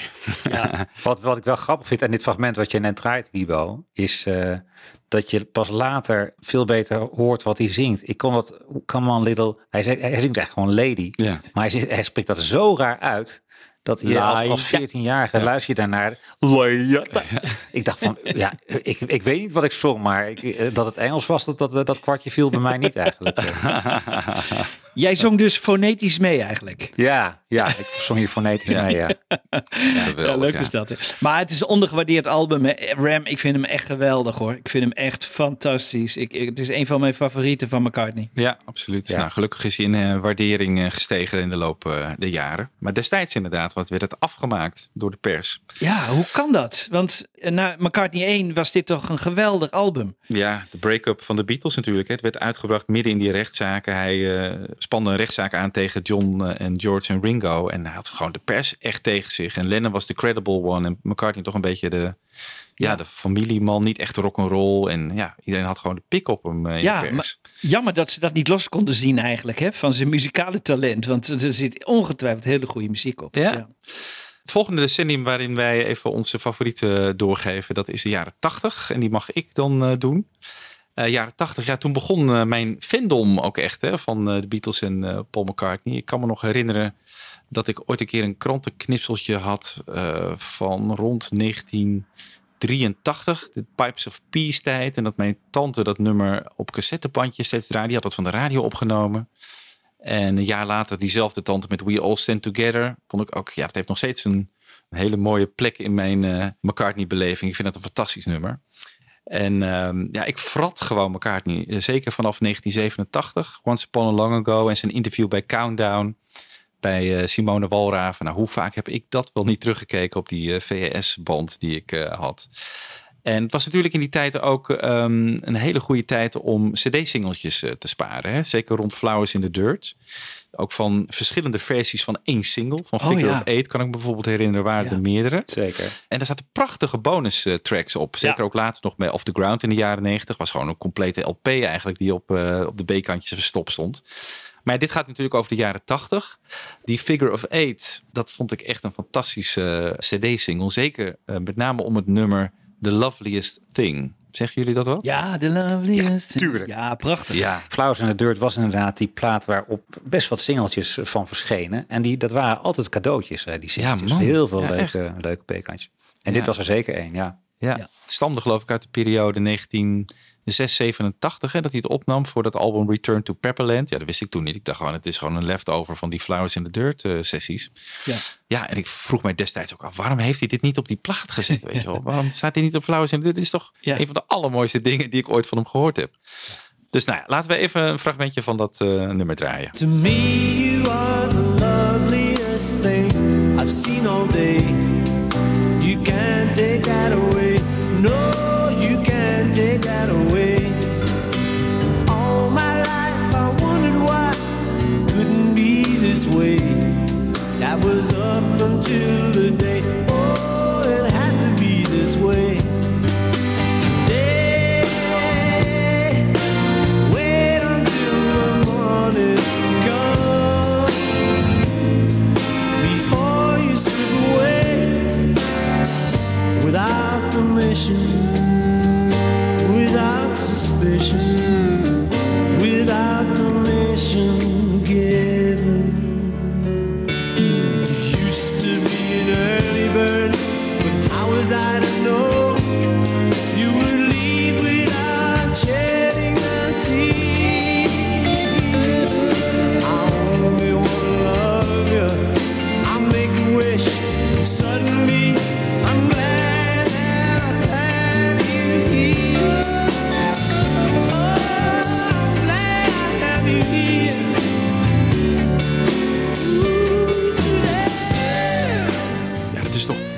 Wat, wat ik wel grappig vind aan dit fragment wat je net draait, Wibo, is eh, dat je pas later veel beter hoort wat hij zingt. Ik kon wat, come on little, hij, zingt, hij zingt echt gewoon lady, Ja. maar hij, hij spreekt dat zo raar uit. Dat je als, als Laia. 14-jarige luister je daarnaar. Ik dacht van, ja, ik, ik weet niet wat ik zong, maar ik, eh, dat het Engels was, dat, dat, dat kwartje viel bij mij niet eigenlijk. *laughs* Jij zong dus fonetisch mee eigenlijk. Ja, ja, ik zong hier fonetisch mee, ja. *laughs* Ja, leuk is dat. hè. Maar het is een ondergewaardeerd album. hè. Ram, ik vind hem echt geweldig hoor. Ik vind hem echt fantastisch. Ik, ik- het is een van mijn favorieten van McCartney. Ja, absoluut. Nou, gelukkig is hij in eh, waardering eh, gestegen in de loop eh, der jaren. Maar destijds inderdaad wat werd het afgemaakt door de pers. Ja, hoe kan dat? Want na McCartney 1 was dit toch een geweldig album. Ja, de break-up van de Beatles natuurlijk. hè. Het werd uitgebracht midden in die rechtszaken. Hij eh, spande een rechtszaak aan tegen John eh, en George en Ringo. En hij had gewoon de pers echt tegen zich. En Lennon was de credible one. En McCartney toch een beetje de, ja, de familieman. Niet echt rock'n'roll. En ja, iedereen had gewoon de pik op hem eh, in ja, de pers. maar jammer dat ze dat niet los konden zien eigenlijk. Hè, van zijn muzikale talent. Want er zit ongetwijfeld hele goede muziek op. Ja. Het volgende decennium waarin wij even onze favorieten doorgeven, dat is de jaren 80. En die mag ik dan eh, doen. Eh, jaren 80, ja, toen begon eh, mijn fandom ook echt hè, van eh, de Beatles en Paul McCartney. Ik kan me nog herinneren dat ik ooit een keer een krantenknipseltje had van rond 1983, de Pipes of Peace tijd. En dat mijn tante dat nummer op cassettebandje steeds draaide. Die had dat van de radio opgenomen. En een jaar later diezelfde tante met We All Stand Together. Vond ik ook, ja, het heeft nog steeds een, hele mooie plek in mijn McCartney-beleving. Ik vind dat een fantastisch nummer. En ehm, ja, ik frat gewoon McCartney. Eh, Zeker vanaf 1987, Once Upon a Long Ago. En zijn interview bij Countdown bij eh, Simone Walraven. Nou, hoe vaak heb ik dat wel niet teruggekeken op die eh, VHS-band die ik had. En het was natuurlijk in die tijd ook ehm, een hele goede tijd om cd-singeltjes te sparen. Hè? Zeker rond Flowers in the Dirt. Ook van verschillende versies van één single. Van Oh, Figure ja. of Eight kan ik me bijvoorbeeld herinneren. waren er meerdere. Zeker. En daar zaten prachtige bonus eh, tracks op. Zeker ook later nog bij Off the Ground in de jaren 90. Was gewoon een complete LP eigenlijk die op, eh, op de B-kantjes verstopt stond. Maar dit gaat natuurlijk over de jaren 80. Die Figure of Eight, dat vond ik echt een fantastische eh, CD-single. Zeker met name om het nummer The Loveliest Thing. Zeggen jullie dat wel? Ja, de loveliest. Ja, tuurlijk. Ja, prachtig. Ja. Flowers in the Dirt was inderdaad die plaat waarop best wat singeltjes van verschenen. En die, dat waren altijd cadeautjes, hè, die singeltjes. man. Heel veel Ja, leuke, echt. leuke bekantjes. En Ja. dit was er zeker één, ja. Ja, het stamde geloof ik uit de periode 1986, hè, dat hij het opnam voor dat album Return to Pepperland. Ja, dat wist ik toen niet. Ik dacht gewoon, het is gewoon een leftover van die Flowers in the Dirt eh, sessies. Ja. Ja, en ik vroeg mij destijds ook af, waarom heeft hij dit niet op die plaat gezet? Weet je wel? *laughs* Waarom staat hij niet op Flowers in the Dirt? Dit is toch een van de allermooiste dingen die ik ooit van hem gehoord heb. Dus nou ja, laten we even een fragmentje van dat eh, nummer draaien. To me, you are the loveliest thing I've seen all day. You can't take that away. way. That was up until the day. Oh, it had to be this way. Today, wait until the morning comes before you slip away without permission, without suspicion.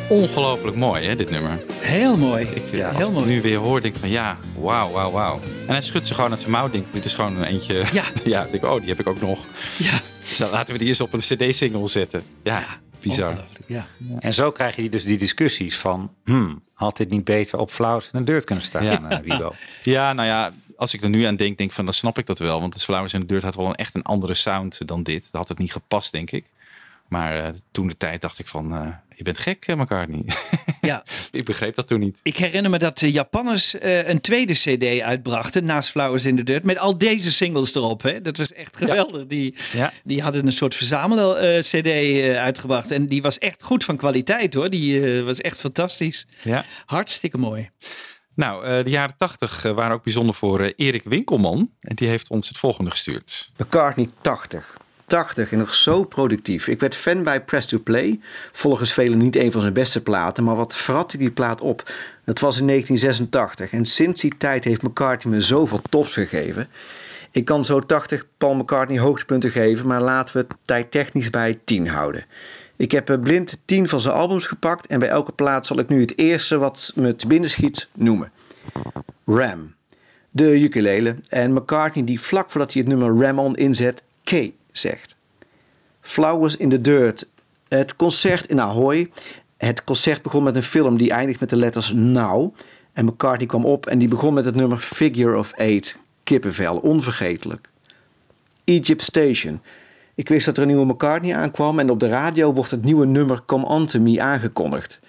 Ongelooflijk mooi, hè, dit nummer. Heel mooi. Ik, Ja, als heel ik mooi. het nu weer hoor, denk ik van ja, wauw, wauw, wauw. En hij schudt ze gewoon uit zijn mouw. Denk, dit is gewoon een eentje. Ja. *laughs* denk, oh, die heb ik ook nog. Ja. Dus laten we die eens op een cd-single zetten. Ja, bizar. Ja. En zo krijg je dus die discussies van... Hmm, had dit niet beter op Flowers in de Dirt kunnen staan, Ja. eh, Wibo? *laughs* Ja, nou ja, als ik er nu aan denk, denk ik van, dan snap ik dat wel. Want het Flowers in de Dirt had wel een echt een andere sound dan dit. Dat had het niet gepast, denk ik. Maar eh, toen de tijd dacht ik van, eh, je bent gek, eh, McCartney. *laughs* Ja. ik begreep dat toen niet. Ik herinner me dat de Japanners eh, een tweede CD uitbrachten naast Flowers in the Dirt. Met al deze singles erop. Hè? Dat was echt geweldig. Die, Ja. die hadden een soort verzamel-CD uitgebracht. En die was echt goed van kwaliteit hoor. Die eh, was echt fantastisch. Ja. Hartstikke mooi. Nou, eh, de jaren tachtig eh, waren ook bijzonder voor eh, Erik Winkelman. En die heeft ons het volgende gestuurd. McCartney 80. 80 en nog zo productief. Ik werd fan bij Press to Play. Volgens velen niet een van zijn beste platen, maar wat verratte die plaat op? Dat was in 1986 en sinds die tijd heeft McCartney me zoveel tofs gegeven. Ik kan zo 80 Paul McCartney hoogtepunten geven, maar laten we het tijdtechnisch bij 10 houden. Ik heb eh, blind 10 van zijn albums gepakt en bij elke plaat zal ik nu het eerste wat me te binnen schiet noemen. Ram. De ukulele en McCartney die vlak voordat hij het nummer Ram on inzet K zegt. Flowers in the Dirt. Het concert in Ahoy. Het concert begon met een film die eindigt met de letters Now. En McCartney kwam op en die begon met het nummer Figure of Eight. Kippenvel, onvergetelijk. Egypt Station. Ik wist dat er een nieuwe McCartney aankwam en op de radio wordt het nieuwe nummer Come On To Me aangekondigd.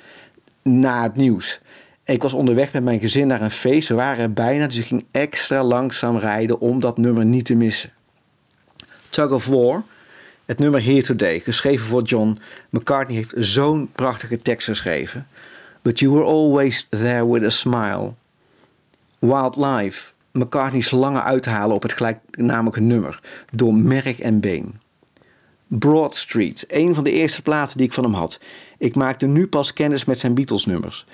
Na het nieuws. Ik was onderweg met mijn gezin naar een feest. We waren er bijna, dus ik ging extra langzaam rijden om dat nummer niet te missen. Tug of War. Het nummer Here Today, geschreven voor John. McCartney heeft zo'n prachtige tekst geschreven. But you were always there with a smile. Wildlife. McCartney's lange uithalen op het gelijknamige nummer. Door merk en been. Broad Street, een van de eerste platen die ik van hem had. Ik maakte nu pas kennis met zijn Beatles nummers.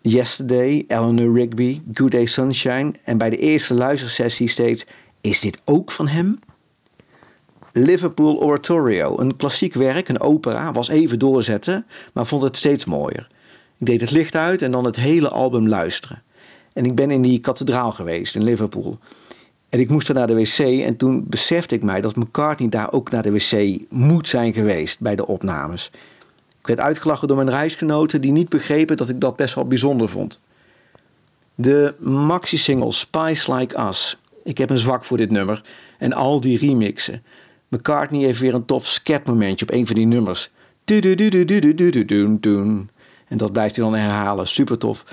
Yesterday, Eleanor Rigby, Good Day Sunshine en bij de eerste luistersessie steeds: Is dit ook van hem? Liverpool Oratorio, een klassiek werk, een opera, was even doorzetten, maar vond het steeds mooier. Ik deed het licht uit en dan het hele album luisteren. En ik ben in die kathedraal geweest in Liverpool. En ik moest er naar de wc en toen besefte ik mij dat McCartney daar ook naar de wc moet zijn geweest bij de opnames. Ik werd uitgelachen door mijn reisgenoten die niet begrepen dat ik dat best wel bijzonder vond. De maxi-single Spice Like Us. Ik heb een zwak voor dit nummer en al die remixen. McCartney heeft weer een tof skatmomentje op een van die nummers. En dat blijft hij dan herhalen. Super tof.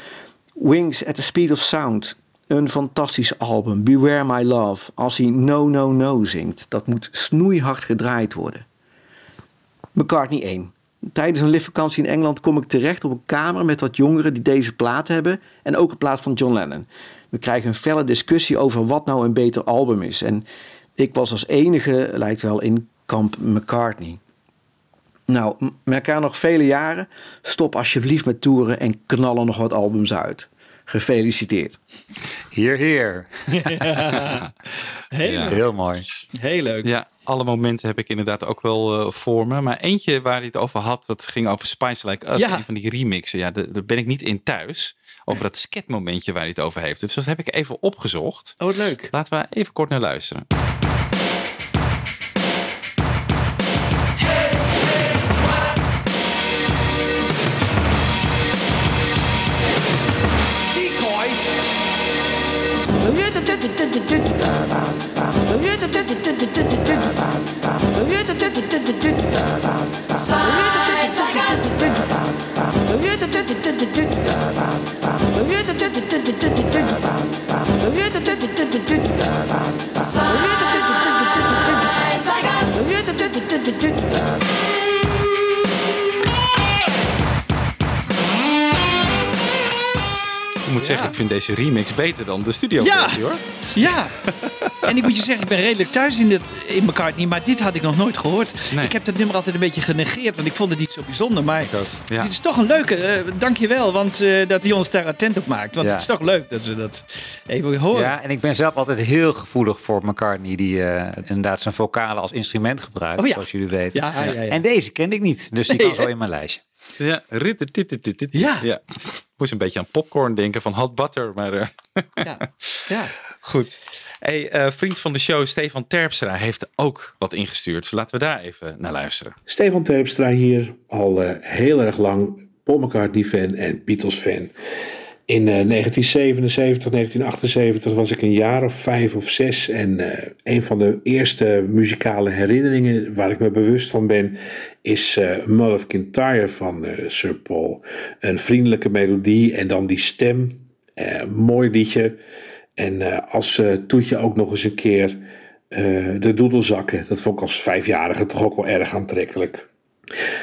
Wings at the Speed of Sound. Een fantastisch album. Beware My Love. Als hij No No No zingt. Dat moet snoeihard gedraaid worden. McCartney 1. Tijdens een liftvakantie in Engeland kom ik terecht op een kamer met wat jongeren die deze plaat hebben. En ook een plaat van John Lennon. We krijgen een felle discussie over wat nou een beter album is. En ik was als enige, lijkt wel, in kamp McCartney. Nou, elkaar nog vele jaren. Stop alsjeblieft met toeren en knallen nog wat albums uit. Gefeliciteerd. Hier, hier. *laughs* Heel, Ja. Heel mooi. Heel leuk. Ja, alle momenten heb ik inderdaad ook wel eh, voor me. Maar eentje waar hij het over had, dat ging over Spice Like Us. Ja. Een van die remixen. Ja, daar daar ben ik niet in thuis. Over dat sketmomentje waar hij het over heeft. Dus dat heb ik even opgezocht. Oh, wat leuk. Laten we even kort naar luisteren. Vind deze remix beter dan de studio Ja. versie hoor. Ja, en ik moet je zeggen, ik ben redelijk thuis in, de, in McCartney, maar dit had ik nog nooit gehoord. Nee. Ik heb dat nummer altijd een beetje genegeerd, want ik vond het niet zo bijzonder. Maar Ja. dit is toch een leuke, eh, dank je wel, want eh, dat hij ons daar attent op maakt. Want Ja. het is toch leuk dat we dat even horen. Ja, en ik ben zelf altijd heel gevoelig voor McCartney, die eh, inderdaad zijn vocalen als instrument gebruikt, Oh ja. zoals jullie weten. Ja, ja, ja, ja. En deze kende ik niet, dus die Nee, kan zo in mijn lijstje. Ja. Ja. ja. Moest een beetje aan popcorn denken van hot butter, maar eh, Ja. ja. goed. Hey, eh, vriend van de show Stefan Terpstra heeft ook wat ingestuurd. Laten we daar even naar luisteren. Stefan Terpstra hier, al eh, heel erg lang Paul McCartney-fan en Beatles-fan. In eh, 1977, 1978 was ik een jaar of vijf of zes. En eh, een van de eerste muzikale herinneringen waar ik me bewust van ben, is eh Mull of Kintyre van eh, Sir Paul. Een vriendelijke melodie en dan die stem. Eh, mooi liedje. En eh, als eh, toetje ook nog eens een keer eh, de doedelzakken. Dat vond ik als vijfjarige toch ook wel erg aantrekkelijk.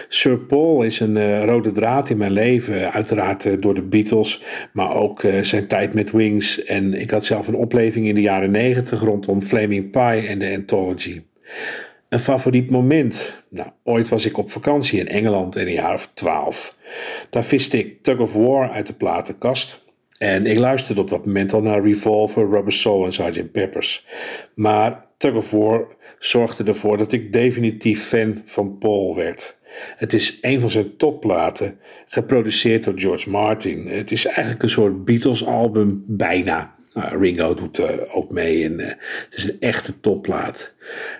Sir Paul is een eh, rode draad in mijn leven. Uiteraard eh, door de Beatles, maar ook eh, zijn tijd met Wings. En ik had zelf een opleving in de jaren negentig rondom Flaming Pie en de Anthology. Een favoriet moment? Nou, ooit was ik op vakantie in Engeland in een jaar of twaalf. Daar viste ik Tug of War uit de platenkast. En ik luisterde op dat moment al naar Revolver, Rubber Soul en Sgt. Peppers. Maar Tug of War zorgde ervoor dat ik definitief fan van Paul werd. Het is een van zijn topplaten, geproduceerd door George Martin. Het is eigenlijk een soort Beatles-album, bijna. Nou, Ringo doet eh, ook mee en eh, het is een echte topplaat.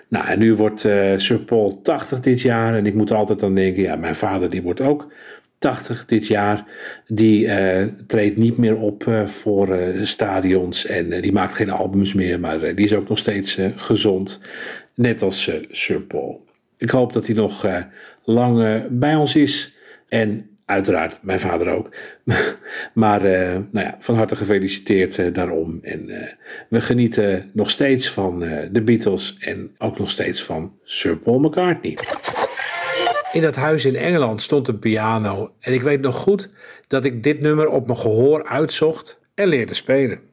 Nou, en nu wordt eh, Sir Paul 80 dit jaar en ik moet altijd aan denken, ja, mijn vader die wordt ook 80 dit jaar. Die eh, treedt niet meer op voor stadions en die maakt geen albums meer, maar die is ook nog steeds gezond. Net als Sir Paul. Ik hoop dat hij nog lang eh, bij ons is. En uiteraard mijn vader ook. *laughs* maar eh, nou ja, van harte gefeliciteerd eh, daarom. En we genieten nog steeds van de Beatles en ook nog steeds van Sir Paul McCartney. In dat huis in Engeland stond een piano. En ik weet nog goed dat ik dit nummer op mijn gehoor uitzocht en leerde spelen.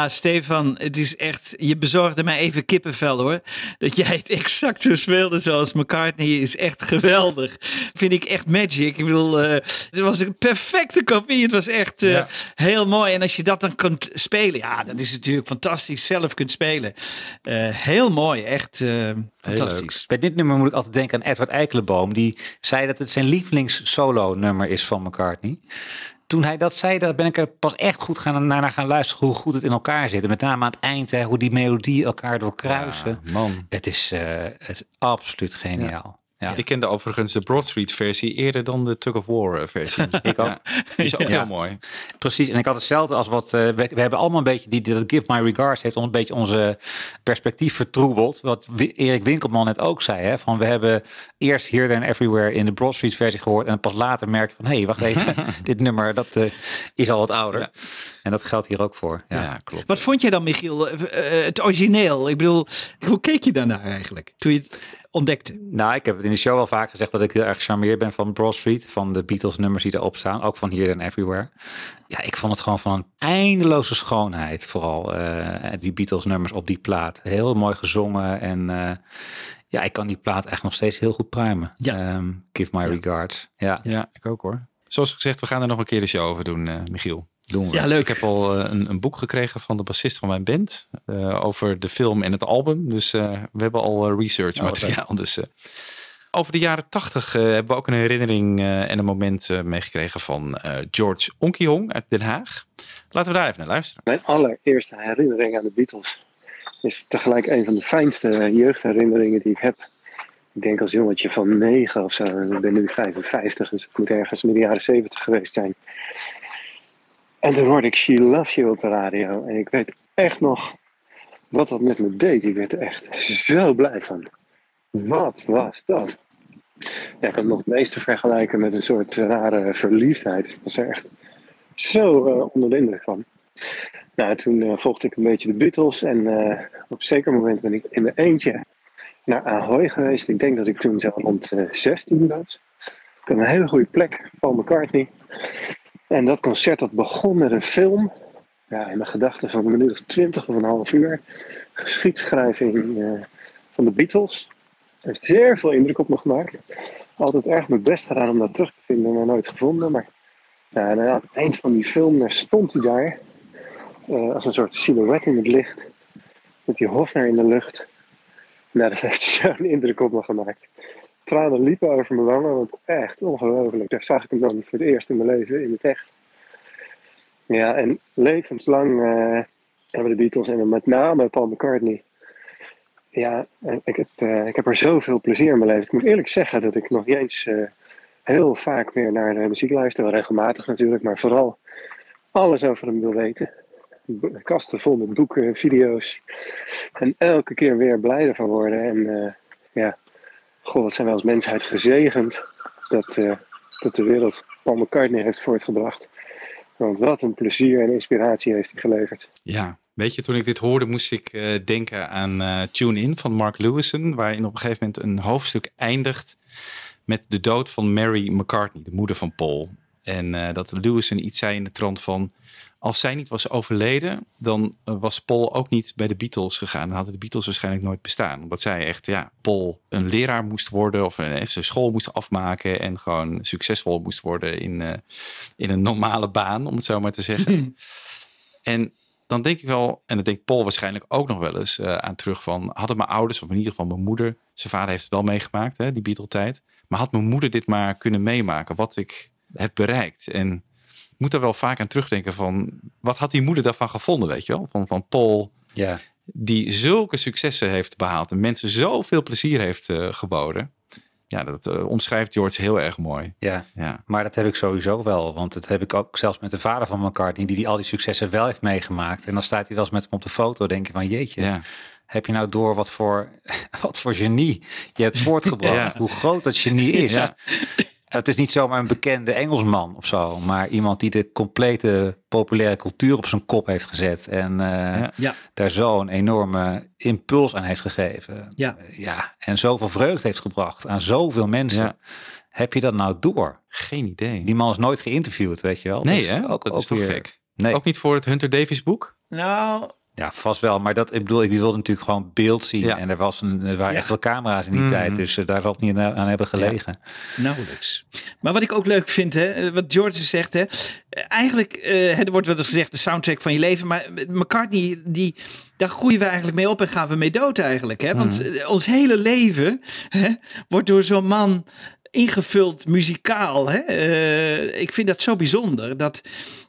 Ja, Stefan, het is echt. Je bezorgde mij even kippenvel hoor. Dat jij het exact zo speelde zoals McCartney is echt geweldig. Vind ik echt magic. Ik bedoel, eh, het was een perfecte kopie. Het was echt eh, Ja. heel mooi. En als je dat dan kunt spelen, ja, dat is natuurlijk fantastisch. Zelf kunt spelen. Eh, heel mooi, echt fantastisch. Bij dit nummer moet ik altijd denken aan Edward Eikelenboom. Die zei dat het zijn lievelings solo nummer is van McCartney. Toen hij dat zei, daar ben ik er pas echt goed gaan, naar, naar gaan luisteren hoe goed het in elkaar zit. En met name aan het eind, hè, hoe die melodie elkaar doorkruisen. man. Het is, eh, het is absoluut geniaal. Ja. Ik kende overigens de Broad Street versie eerder dan de Tug of War eh, versie. *laughs* Ik ook. Ja, is ook *laughs* Ja. heel mooi. Precies, en ik had hetzelfde als wat. eh, we, we hebben allemaal een beetje. Die, dat Give My Regards heeft ons een beetje onze perspectief vertroebeld. Wat Erik Winkelman net ook zei. Hè, van we hebben eerst Here There and Everywhere in de Broad Street versie gehoord. En pas later merken van hé, hey, wacht even. *laughs* dit nummer dat eh, is al wat ouder. En dat geldt hier ook voor. Ja, klopt. Wat vond jij dan, Michiel? het origineel. Ik bedoel, hoe keek je daarnaar eigenlijk? Toen je het ontdekte. Nou, ik heb het in de show wel vaak gezegd dat ik heel erg gecharmeerd ben van Broad Street. Van de Beatles nummers die erop staan. Ook van Here and Everywhere. Ja, ik vond het gewoon van een eindeloze schoonheid. Vooral eh, die Beatles nummers op die plaat. Heel mooi gezongen. En eh, ja, ik kan die plaat echt nog steeds heel goed pruimen. Ehm, Give My Regards. Ja. Ja, ik ook hoor. Zoals gezegd, we gaan er nog een keer de show over doen, eh, Michiel. Doen we. Ja, leuk. Ik heb al eh, een, een boek gekregen van de bassist van mijn band eh, over de film en het album. Dus eh, we hebben al research Oh, wat materiaal. dus, eh, over de jaren tachtig hebben we ook een herinnering en een moment meegekregen van eh, George Onkihong uit Den Haag. Laten we daar even naar luisteren. Mijn allereerste herinnering aan de Beatles is tegelijk een van de fijnste jeugdherinneringen die ik heb. Ik denk als jongetje van negen of zo. Ik ben nu 55, dus het moet ergens midden jaren 70 geweest zijn. En toen hoorde ik She Loves You op de radio. En ik weet echt nog wat dat met me deed. Ik werd er echt zo blij van. Wat was dat? Ja, ik kan het nog het meeste vergelijken met een soort rare verliefdheid. Ik was er echt zo eh, onder de indruk van. Nou, toen eh, volgde ik een beetje de Beatles. En eh, op een zeker moment ben ik in mijn eentje naar Ahoy geweest. Ik denk dat ik toen zo rond eh 16 was. Ik had een hele goede plek, Paul McCartney. En dat concert dat begon met een film. Ja, in mijn gedachten van een minuut of twintig of een half uur. Geschiedschrijving eh, van de Beatles. Heeft zeer veel indruk op me gemaakt. Altijd erg mijn best gedaan om dat terug te vinden, maar nooit gevonden. Maar aan het eind van die film stond hij daar. eh, als een soort silhouet in het licht. Met die Hofner in de lucht. Nou, dat heeft *laughs* zo'n indruk op me gemaakt. Tranen liepen over mijn wangen, want echt ongelooflijk. Daar zag ik hem dan voor het eerst in mijn leven in het echt. Ja, en levenslang eh, hebben de Beatles en met name Paul McCartney. Ja, ik heb, eh, ik heb er zoveel plezier in beleefd. Ik moet eerlijk zeggen dat ik nog niet eh, heel vaak meer naar de muziek luister. Wel regelmatig natuurlijk, maar vooral alles over hem wil weten. Kasten vol met boeken, video's. En elke keer weer blij ervan worden. En ja, goh, wat zijn we als mensheid gezegend dat, eh, dat de wereld Paul McCartney heeft voortgebracht. Want wat een plezier en inspiratie heeft hij geleverd. Ja, weet je, toen ik dit hoorde moest ik eh, denken aan eh, Tune In van Mark Lewison, waarin op een gegeven moment een hoofdstuk eindigt met de dood van Mary McCartney, de moeder van Paul. En dat Lewison iets zei in de trant van, als zij niet was overleden, dan eh, was Paul ook niet bij de Beatles gegaan. Dan hadden de Beatles waarschijnlijk nooit bestaan. Omdat zij echt, ja, Paul een leraar moest worden of eh, zijn school moest afmaken en gewoon succesvol moest worden in, eh, in een normale baan, om het zo maar te zeggen. *laughs* En dan denk ik wel, en dan denkt Paul waarschijnlijk ook nog wel eens aan terug van, hadden mijn ouders, of in ieder geval mijn moeder, zijn vader heeft het wel meegemaakt, hè, die Beatle-tijd, maar had mijn moeder dit maar kunnen meemaken, wat ik heb bereikt. En moet er wel vaak aan terugdenken van, wat had die moeder daarvan gevonden, weet je wel? Van, van Paul, Ja. die zulke successen heeft behaald en mensen zoveel plezier heeft eh, geboden. Ja, dat eh, omschrijft George heel erg mooi. Ja. Ja. maar dat heb ik sowieso wel. Want dat heb ik ook zelfs met de vader van McCartney, die, die al die successen wel heeft meegemaakt. En dan staat hij wel eens met hem op de foto, denk je van jeetje, heb je nou door wat voor, *laughs* wat voor genie je hebt *laughs* voortgebracht? Ja. Hoe groot dat genie is. Ja. Het is niet zomaar een bekende Engelsman of zo, maar iemand die de complete populaire cultuur op zijn kop heeft gezet. En eh, Ja. daar zo'n enorme impuls aan heeft gegeven. Ja. ja. En zoveel vreugde heeft gebracht aan zoveel mensen. Ja. Heb je dat nou door? Geen idee. Die man is nooit geïnterviewd, weet je wel. Nee, Dus hè? Ook, dat ook is toch weer- gek? Nee. Ook niet voor het Hunter Davis boek? Nou, Ja, vast wel. Maar dat, ik bedoel, ik wilde natuurlijk gewoon beeld zien. Ja. En er, was een, er waren Ja. echt wel camera's in die Mhm. tijd. Dus eh, daar zal het niet aan hebben gelegen. Nauwelijks. Maar wat ik ook leuk vind, hè, wat George zegt, hè, eigenlijk, eh, er wordt wel eens gezegd de soundtrack van je leven, maar McCartney, die, daar groeien we eigenlijk mee op en gaan we mee dood eigenlijk. Hè? Want Mhm. eh, ons hele leven hè, wordt door zo'n man ingevuld muzikaal. Hè? Eh, ik vind dat zo bijzonder dat,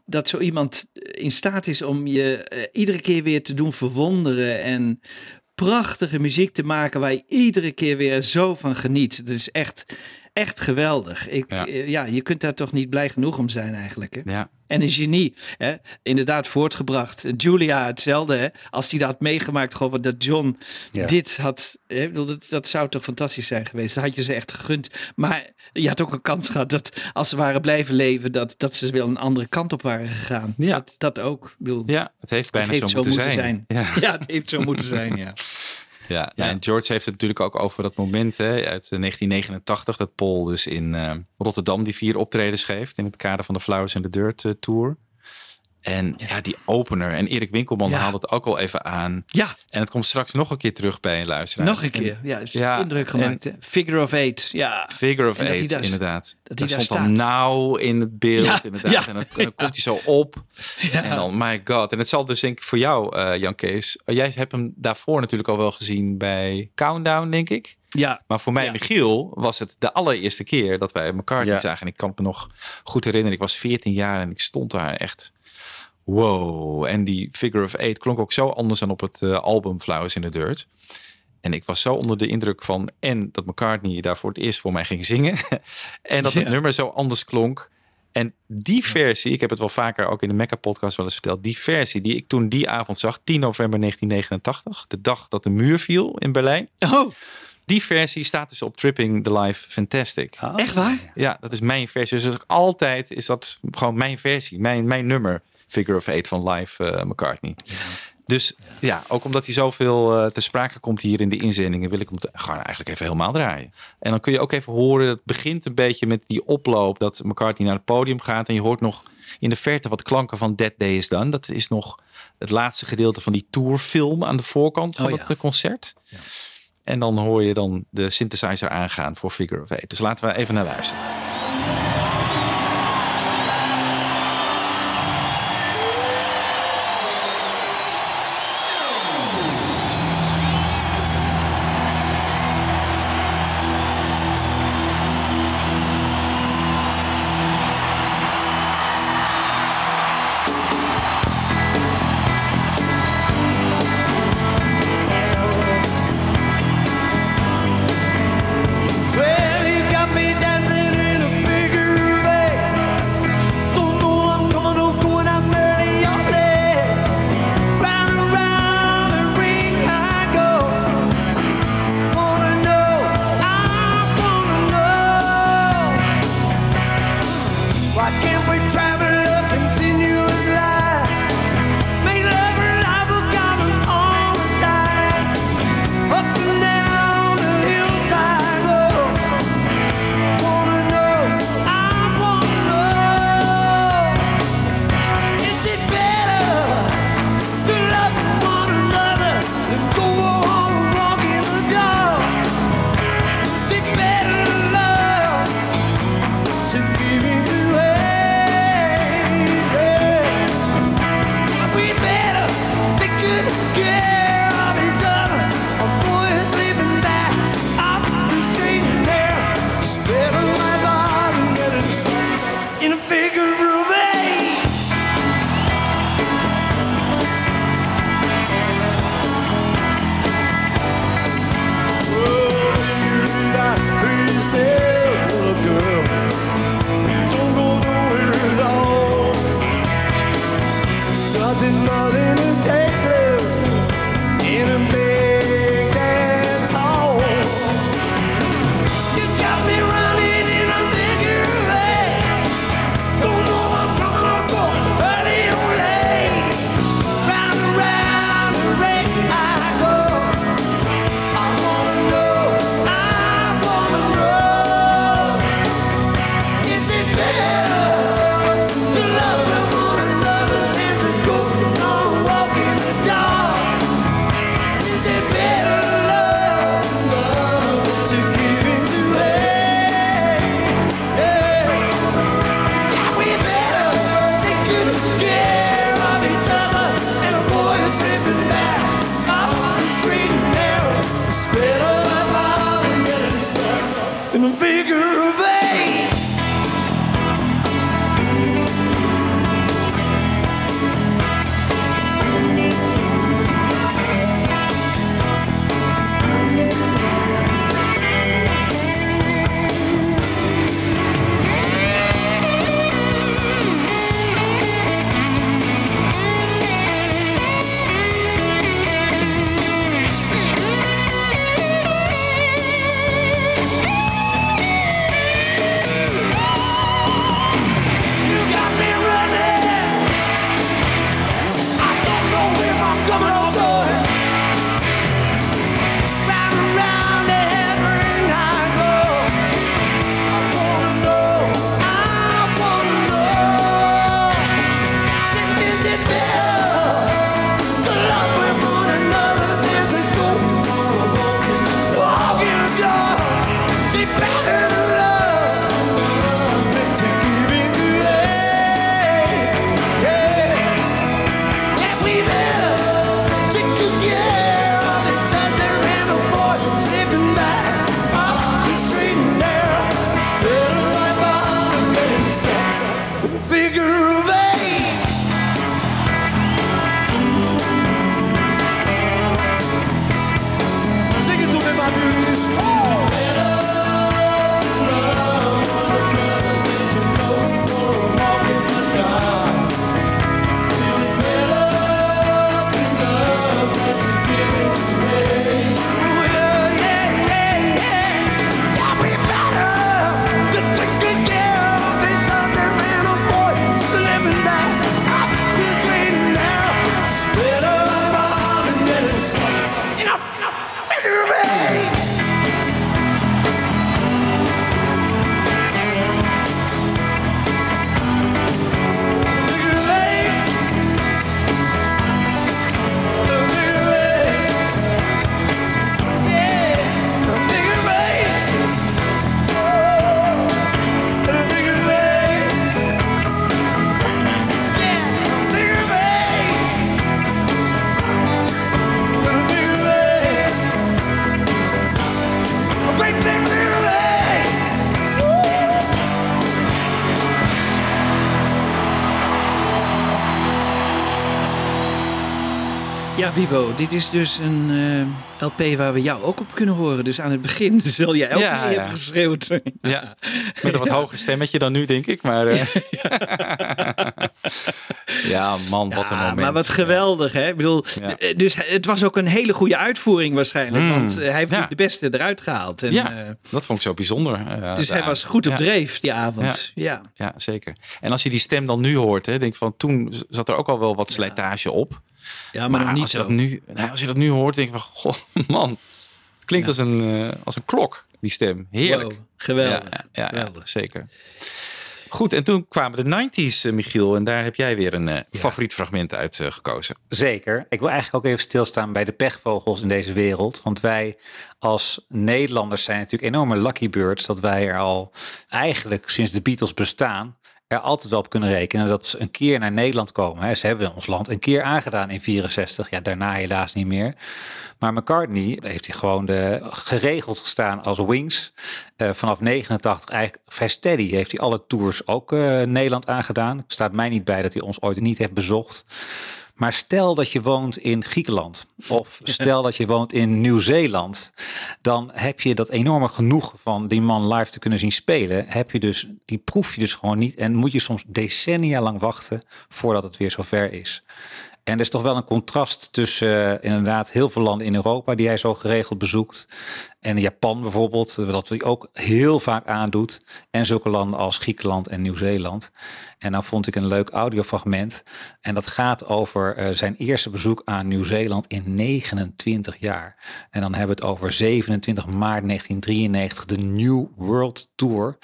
dat zo iemand in staat is om je eh, iedere keer weer te doen verwonderen en prachtige muziek te maken waar je iedere keer weer zo van geniet. Is echt, echt geweldig. Ik, Ja. ja. je kunt daar toch niet blij genoeg om zijn eigenlijk. Hè? Ja. En een genie, hè? inderdaad voortgebracht. Julia hetzelfde, hè? als die dat had meegemaakt, gewoon dat John Ja. dit had. Hè? Dat, dat zou toch fantastisch zijn geweest. Dat had je ze echt gegund. Maar je had ook een kans gehad dat als ze waren blijven leven, dat, dat ze wel een andere kant op waren gegaan. Ja. Dat, dat ook. Bedoel, Ja, het heeft bijna het heeft zo moeten zijn. Ja. *laughs* Ja. het heeft zo moeten zijn, ja. *laughs* Ja, ja, en George heeft het natuurlijk ook over dat moment hè, uit eh, 1989 dat Paul dus in eh, Rotterdam die vier optredens geeft in het kader van de Flowers in the Dirt eh, tour. En ja, die opener. En Erik Winkelman Ja. haalde het ook al even aan. Ja. En het komt straks nog een keer terug bij een luisteraar. Nog een keer. En- Ja, ja, indruk gemaakt. Figure of eight. Ja. Figure of dat Eight, daar- inderdaad. dat daar stond dan staat. nauw in het beeld, Ja, inderdaad. ja, en dan, dan komt hij zo op. Ja. En dan, my god. En het zal dus denk ik voor jou, eh, Jan Kees. eh, Jij hebt hem daarvoor natuurlijk al wel gezien bij Countdown, denk ik. Ja. Maar voor mij, en Michiel, was het de allereerste keer dat wij elkaar Ja. zagen. En ik kan het me nog goed herinneren. Ik was 14 jaar en ik stond daar echt... Wow. En die Figure of Eight klonk ook zo anders dan op het eh, album Flowers in the Dirt. En ik was zo onder de indruk van... En dat McCartney daar voor het eerst voor mij ging zingen. *laughs* en dat het nummer zo anders klonk. En die versie, ik heb het wel vaker ook in de Mecca podcast wel eens verteld. Die versie die ik toen die avond zag, 10 november 1989. De dag dat de muur viel in Berlijn. Oh, Die versie staat dus op Tripping the Life Fantastic. echt waar? Ja, dat is mijn versie. Dus ook altijd is dat gewoon mijn versie, mijn, mijn nummer. Figure of Eight van Live eh, McCartney. Dus ja, ook omdat hij zoveel eh te sprake komt hier in de inzendingen, wil ik hem te- gewoon eigenlijk even helemaal draaien. En dan kun je ook even horen, het begint een beetje met die oploop dat McCartney naar het podium gaat. En je hoort nog in de verte wat klanken van That Day Is Done. Dat is nog het laatste gedeelte van die tourfilm aan de voorkant van Oh, ja. het eh, concert. En dan hoor je dan de synthesizer aangaan voor Figure of Eight. Dus laten we even naar luisteren. Ja, Wibo, dit is dus een eh, LP waar we jou ook op kunnen horen. Dus aan het begin *laughs* zul jij ook Ja, meer ja. hebben geschreeuwd. Ja, met een wat hoger stemmetje dan nu, denk ik. Maar eh, *laughs* ja, man, wat een Ja, moment. maar wat geweldig, hè? Ik bedoel, Ja. eh, dus het was ook een hele goede uitvoering waarschijnlijk. Mm, Want hij heeft de beste eruit gehaald. En, ja, eh, dat vond ik zo bijzonder. eh, dus hij was goed op Ja. dreef die avond. Ja. Ja, zeker. En als je die stem dan nu hoort, hè, denk ik van toen zat er ook al wel wat slijtage op. Ja, maar nog niet als je zo. dat nu, nou, als je dat nu hoort, denk ik van, goh, man, het klinkt als, een, eh, als een klok, die stem. Heerlijk. Wow, geweldig. Ja, ja, ja, ja, zeker. Goed, en toen kwamen de 90s, eh, Michiel. En daar heb jij weer een eh, favoriet fragment uit eh, gekozen. Zeker. Ik wil eigenlijk ook even stilstaan bij de pechvogels in deze wereld. Want wij als Nederlanders zijn natuurlijk enorme lucky birds. Dat wij er al eigenlijk sinds de Beatles bestaan er altijd wel op kunnen rekenen dat ze een keer naar Nederland komen. Ze hebben ons land een keer aangedaan in 64. Ja, daarna helaas niet meer. Maar McCartney heeft hij gewoon de, geregeld gestaan als Wings. Eh, vanaf 89 eigenlijk steady heeft hij alle tours ook eh, Nederland aangedaan. Staat mij niet bij dat hij ons ooit niet heeft bezocht. Maar stel dat je woont in Griekenland of *laughs* stel dat je woont in Nieuw-Zeeland, dan heb je dat enorme genoeg van die man live te kunnen zien spelen. Heb je dus, die proef je dus gewoon niet en moet je soms decennia lang wachten voordat het weer zover is. En er is toch wel een contrast tussen eh, inderdaad heel veel landen in Europa die hij zo geregeld bezoekt. En Japan bijvoorbeeld, eh, dat hij ook heel vaak aandoet. En zulke landen als Griekenland en Nieuw-Zeeland. En nou vond ik een leuk audiofragment. En dat gaat over eh, zijn eerste bezoek aan Nieuw-Zeeland in 29 jaar. En dan hebben we het over 27 maart 1993, de New World Tour.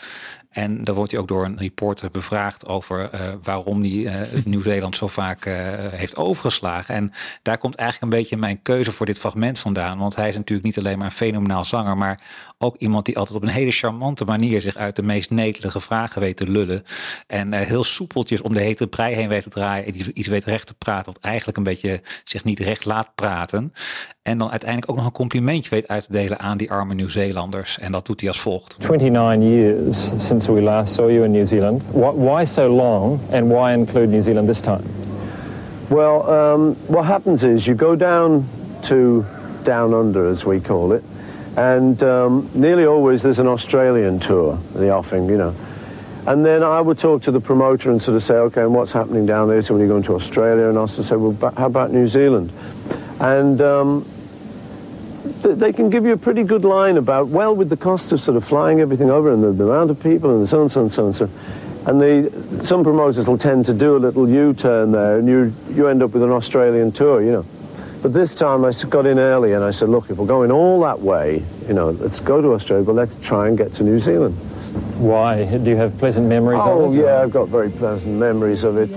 En daar wordt hij ook door een reporter bevraagd over eh, waarom hij eh, *laughs* Nieuw-Zeeland zo vaak eh, heeft overgeslagen. En daar komt eigenlijk een beetje mijn keuze voor dit fragment vandaan. Want hij is natuurlijk niet alleen maar een fenomenaal zanger, maar ook iemand die altijd op een hele charmante manier zich uit de meest netelige vragen weet te lullen. En eh, heel soepeltjes om de hete brei heen weet te draaien en die iets weet recht te praten, wat eigenlijk een beetje zich niet recht laat praten. En dan uiteindelijk ook nog een complimentje weet uit te delen aan die arme Nieuw-Zeelanders. En dat doet hij als volgt. 29 years since we last saw you in New Zealand. Why, why so long, and why include New Zealand this time? Well, um, what happens is you go down to Down Under, as we call it, and um, nearly always there's an Australian tour, the offing, you know. And then I would talk to the promoter and sort of say, okay, and what's happening down there? So when you go into Australia, and also say, well, how about New Zealand? And um, th- they can give you a pretty good line about, well, with the cost of sort of flying everything over and the, the amount of people and so and so and so and so. And the, some promoters will tend to do a little U-turn there and you, you end up with an Australian tour, you know. But this time I got in early and I said, look, if we're going all that way, you know, let's go to Australia, but let's try and get to New Zealand. Why? Do you have pleasant memories oh, of it? yeah, I've got very pleasant memories of it.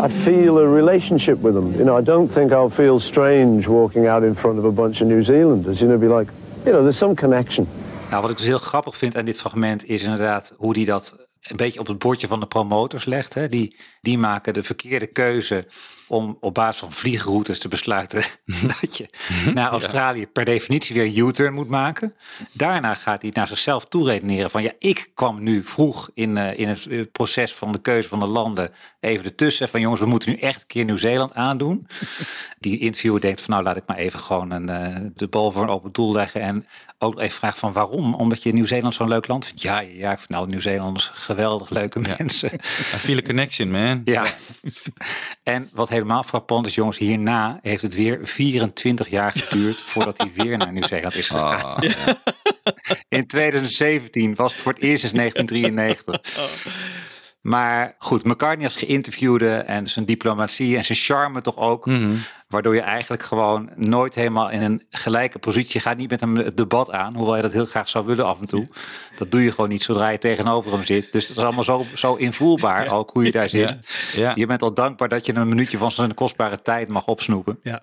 I feel a relationship with them. You know, I don't think I'll feel strange walking out in front of a bunch of New Zealanders. You know, be like, you know, there's some connection. Nou, wat ik dus heel grappig vind aan dit fragment is inderdaad hoe die dat een beetje op het bordje van de promotors legt. Hè. Die, die maken de verkeerde keuze om op basis van vliegroutes te besluiten *laughs* dat je naar Australië per definitie weer een U-turn moet maken. Daarna gaat hij naar zichzelf toeredeneren van ja, ik kwam nu vroeg in, eh, in het eh, proces van de keuze van de landen even ertussen. Van jongens, we moeten nu echt een keer Nieuw-Zeeland aandoen. *laughs* Die interviewer denkt van nou laat ik maar even gewoon een, eh, de bal voor een open doel leggen. En ook even vragen van waarom? Omdat je Nieuw-Zeeland zo'n leuk land vindt. Ja, ja, ja ik vind nou Nieuw-Zeelanders geweldig leuke mensen. I feel a connection, man. Ja. En wat helemaal frappant is, jongens, hierna heeft het weer 24 jaar geduurd *laughs* voordat hij weer naar Nieuw-Zeeland is gegaan. Ah, ja. In 2017 was het voor het eerst sinds *laughs* 1993. Maar goed, McCartney als geïnterviewde en zijn diplomatie en zijn charme toch ook. Waardoor je eigenlijk gewoon nooit helemaal in een gelijke positie je gaat. Niet met hem het debat aan, hoewel je dat heel graag zou willen af en toe. Dat doe je gewoon niet zodra je tegenover hem zit. Dus het is allemaal zo, zo invoelbaar *laughs* ook hoe je daar zit. Ja. Ja. Je bent al dankbaar dat je een minuutje van zijn kostbare tijd mag opsnoepen. Ja.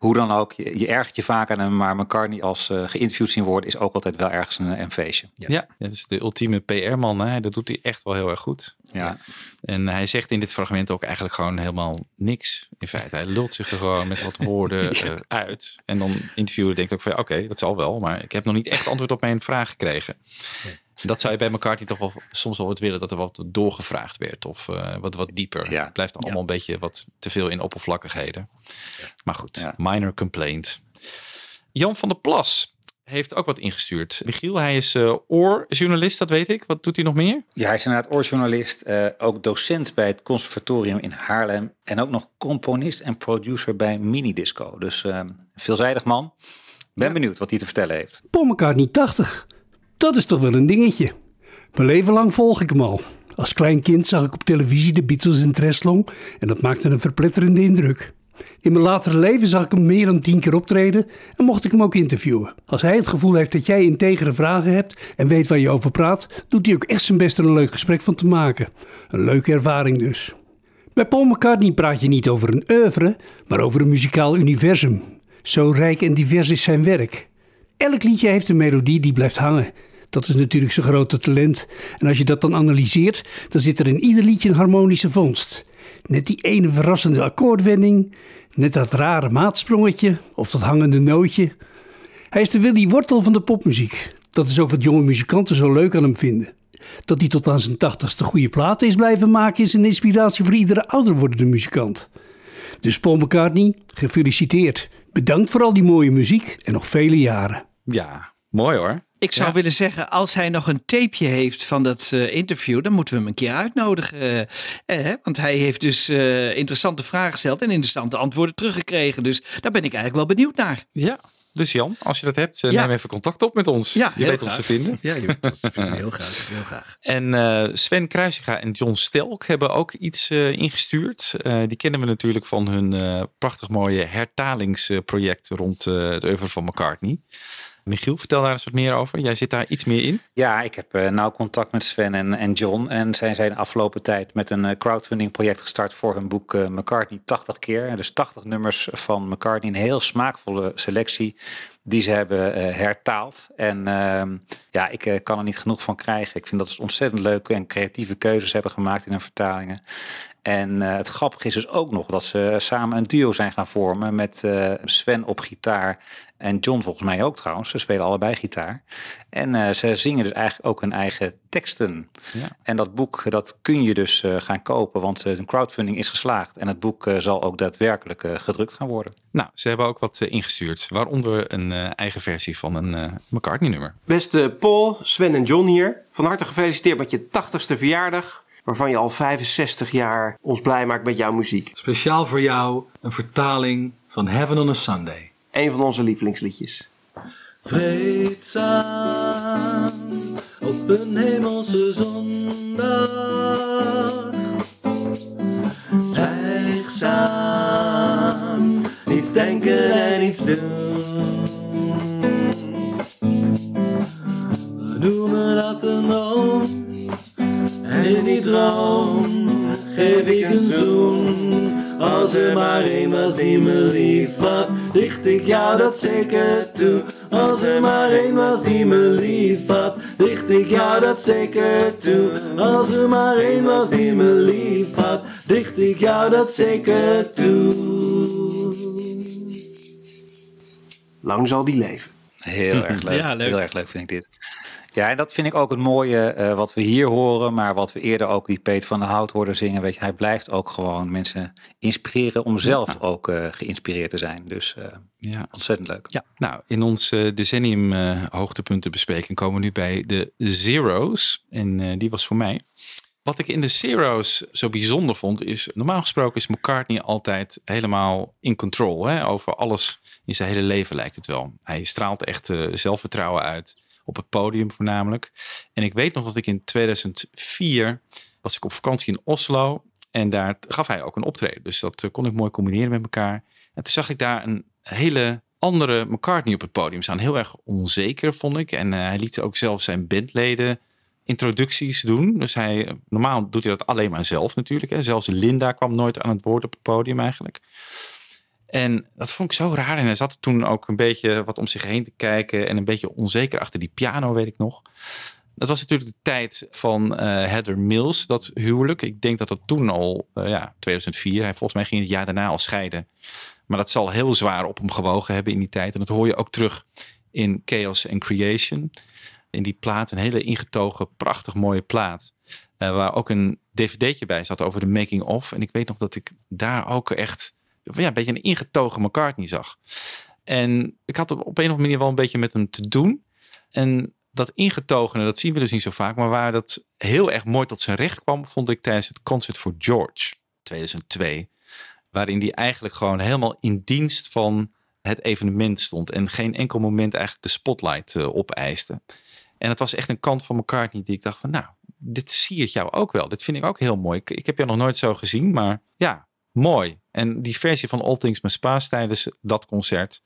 Hoe dan ook, je, je ergert je vaak aan hem, maar McCartney als eh, geïnterviewd zien worden is ook altijd wel ergens een, een feestje. Ja. dat is de ultieme PR-man. Hè? Dat doet hij echt wel heel erg goed. Ja. En hij zegt in dit fragment ook eigenlijk gewoon helemaal niks. In feite, hij lult zich er gewoon met wat woorden *laughs* eh, uit. En dan interviewer denkt ook van, ja, oké, dat zal wel. Maar ik heb nog niet echt antwoord op mijn vraag gekregen. Dat zou je bij McCartney toch wel soms wel wat willen dat er wat doorgevraagd werd. Of eh, wat, wat dieper. Het blijft allemaal een beetje wat te veel in oppervlakkigheden. Maar goed, minor complaint. Jan van der Plas heeft ook wat ingestuurd. Michiel, hij is eh, oorjournalist, dat weet ik. Wat doet hij nog meer? Ja, hij is inderdaad oorjournalist, eh, ook docent bij het conservatorium in Haarlem. En ook nog componist en producer bij Minidisco. Dus veelzijdig man. Ben benieuwd wat hij te vertellen heeft. Paul McCartney 80. Dat is toch wel een dingetje. Mijn leven lang volg ik hem al. Als klein kind zag ik op televisie de Beatles in Treslong en dat maakte een verpletterende indruk. In mijn latere leven zag ik hem meer dan tien keer optreden en mocht ik hem ook interviewen. Als hij het gevoel heeft dat jij integere vragen hebt en weet waar je over praat, doet hij ook echt zijn best er een leuk gesprek van te maken. Een leuke ervaring dus. Bij Paul McCartney praat je niet over een oeuvre, maar over een muzikaal universum. Zo rijk en divers is zijn werk. Elk liedje heeft een melodie die blijft hangen. Dat is natuurlijk zijn grote talent. En als je dat dan analyseert, dan zit er in ieder liedje een harmonische vondst. Net die ene verrassende akkoordwending, net dat rare maatsprongetje of dat hangende nootje. Hij is de Willy Wortel van de popmuziek. Dat is ook wat jonge muzikanten zo leuk aan hem vinden. Dat hij tot aan zijn tachtigste goede platen is blijven maken is een inspiratie voor iedere ouder wordende muzikant. Dus Paul McCartney, gefeliciteerd. Bedankt voor al die mooie muziek en nog vele jaren. Ja, mooi hoor. Ik zou Ja. willen zeggen, als hij nog een tapeje heeft van dat eh, interview, dan moeten we hem een keer uitnodigen. eh, want hij heeft dus eh, interessante vragen gesteld en interessante antwoorden teruggekregen. Dus daar ben ik eigenlijk wel benieuwd naar. Ja, dus Jan, als je dat hebt, Ja. neem even contact op met ons. Ja, je weet ons te vinden. Ja, je weet ons te vinden. *laughs* Heel graag, heel graag. En Sven Kruisinga en John Stelk hebben ook iets ingestuurd. Die kennen we natuurlijk van hun prachtig mooie hertalingsproject rond het oeuvre van McCartney. Michiel, vertel daar eens wat meer over. Jij zit daar iets meer in. Ja, ik heb eh, nauw contact met Sven en, en John. En zij zijn de afgelopen tijd met een eh, crowdfunding project gestart voor hun boek eh, McCartney 80 keer. Dus 80 nummers van McCartney. Een heel smaakvolle selectie. die ze hebben eh, hertaald. En ehm, ja, ik kan er niet genoeg van krijgen. Ik vind dat ze ontzettend leuke en creatieve keuzes hebben gemaakt in hun vertalingen. En eh, het grappige is dus ook nog dat ze samen een duo zijn gaan vormen met eh, Sven op gitaar en John volgens mij ook trouwens. Ze spelen allebei gitaar. En eh, ze zingen dus eigenlijk ook hun eigen teksten. Ja. En dat boek dat kun je dus eh, gaan kopen, want eh, de crowdfunding is geslaagd. En het boek eh, zal ook daadwerkelijk eh, gedrukt gaan worden. Nou, ze hebben ook wat ingestuurd. Waaronder een eh, eigen versie van een eh, McCartney-nummer. Beste Paul, Sven en John hier. Van harte gefeliciteerd met je 80ste verjaardag. Waarvan je al 65 jaar ons blij maakt met jouw muziek. Speciaal voor jou een vertaling van Heaven on a Sunday. Een van onze lievelingsliedjes. Vreedzaam op een hemelse zondag. Zwijgzaam, niets denken en niets doen. We noemen dat een droom. En in die droom geef ik een zoen. Als er maar één was die me lief had, dicht ik jou dat zeker toe. Als er maar één was die me lief had, dicht ik jou dat zeker toe. Als er maar één was die me lief had, dicht ik jou dat zeker toe. Lang zal die leven. Heel erg leuk. Ja, leuk. Heel erg leuk vind ik dit. Ja, en dat vind ik ook het mooie eh, wat we hier horen, maar wat we eerder ook die Peet van de Hout hoorden zingen. Weet je, hij blijft ook gewoon mensen inspireren om zelf ook eh, geïnspireerd te zijn. Dus eh, Ja. ontzettend leuk. Ja. Nou, in ons decennium eh, hoogtepuntenbespreking komen we nu bij de Zero's. En die was voor mij. Wat ik in de Zero's zo bijzonder vond, is normaal gesproken is McCartney altijd helemaal in control. Hè? Over alles in zijn hele leven lijkt het wel. Hij straalt echt zelfvertrouwen uit. Op het podium voornamelijk. En ik weet nog dat ik in 2004 was ik op vakantie in Oslo. En daar gaf hij ook een optreden. Dus dat eh, kon ik mooi combineren met elkaar. En toen zag ik daar een hele andere McCartney op het podium staan. Heel erg onzeker, vond ik. En eh, hij liet ook zelf zijn bandleden introducties doen. Dus hij, normaal doet hij dat alleen maar zelf natuurlijk. Hè. Zelfs Linda kwam nooit aan het woord op het podium eigenlijk. En dat vond ik zo raar. En hij zat toen ook een beetje wat om zich heen te kijken. En een beetje onzeker achter die piano, weet ik nog. Dat was natuurlijk de tijd van eh Heather Mills, dat huwelijk. Ik denk dat dat toen al, eh, ja, 2004. Hij volgens mij ging het jaar daarna al scheiden. Maar dat zal heel zwaar op hem gewogen hebben in die tijd. En dat hoor je ook terug in Chaos and Creation. In die plaat, een hele ingetogen, prachtig mooie plaat. eh, waar ook een dvd'tje bij zat over de making of. En ik weet nog dat ik daar ook echt ja, een beetje een ingetogen McCartney zag. En ik had op een of andere manier wel een beetje met hem te doen. En dat ingetogene, dat zien we dus niet zo vaak. Maar waar dat heel erg mooi tot zijn recht kwam, vond ik tijdens het Concert for George 2002. Waarin hij eigenlijk gewoon helemaal in dienst van het evenement stond. En geen enkel moment eigenlijk de spotlight eh, opeiste. En het was echt een kant van McCartney die ik dacht van nou, dit siert jou ook wel. Dit vind ik ook heel mooi. Ik, ik heb jou nog nooit zo gezien, maar ja, mooi. En die versie van All Things Must Pass tijdens dat concert.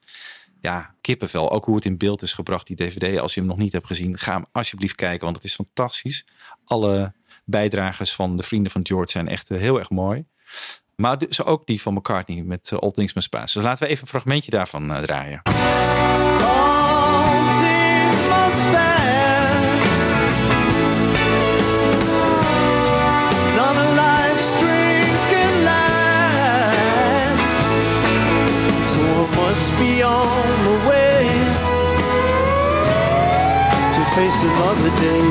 Ja, kippenvel. Ook hoe het in beeld is gebracht, die dvd. Als je hem nog niet hebt gezien, ga hem alsjeblieft kijken. Want het is fantastisch. Alle bijdragers van de Vrienden van George zijn echt eh, heel erg mooi. Maar dus ook die van McCartney met eh, All Things Must Pass. Dus laten we even een fragmentje daarvan eh, draaien. None face another day.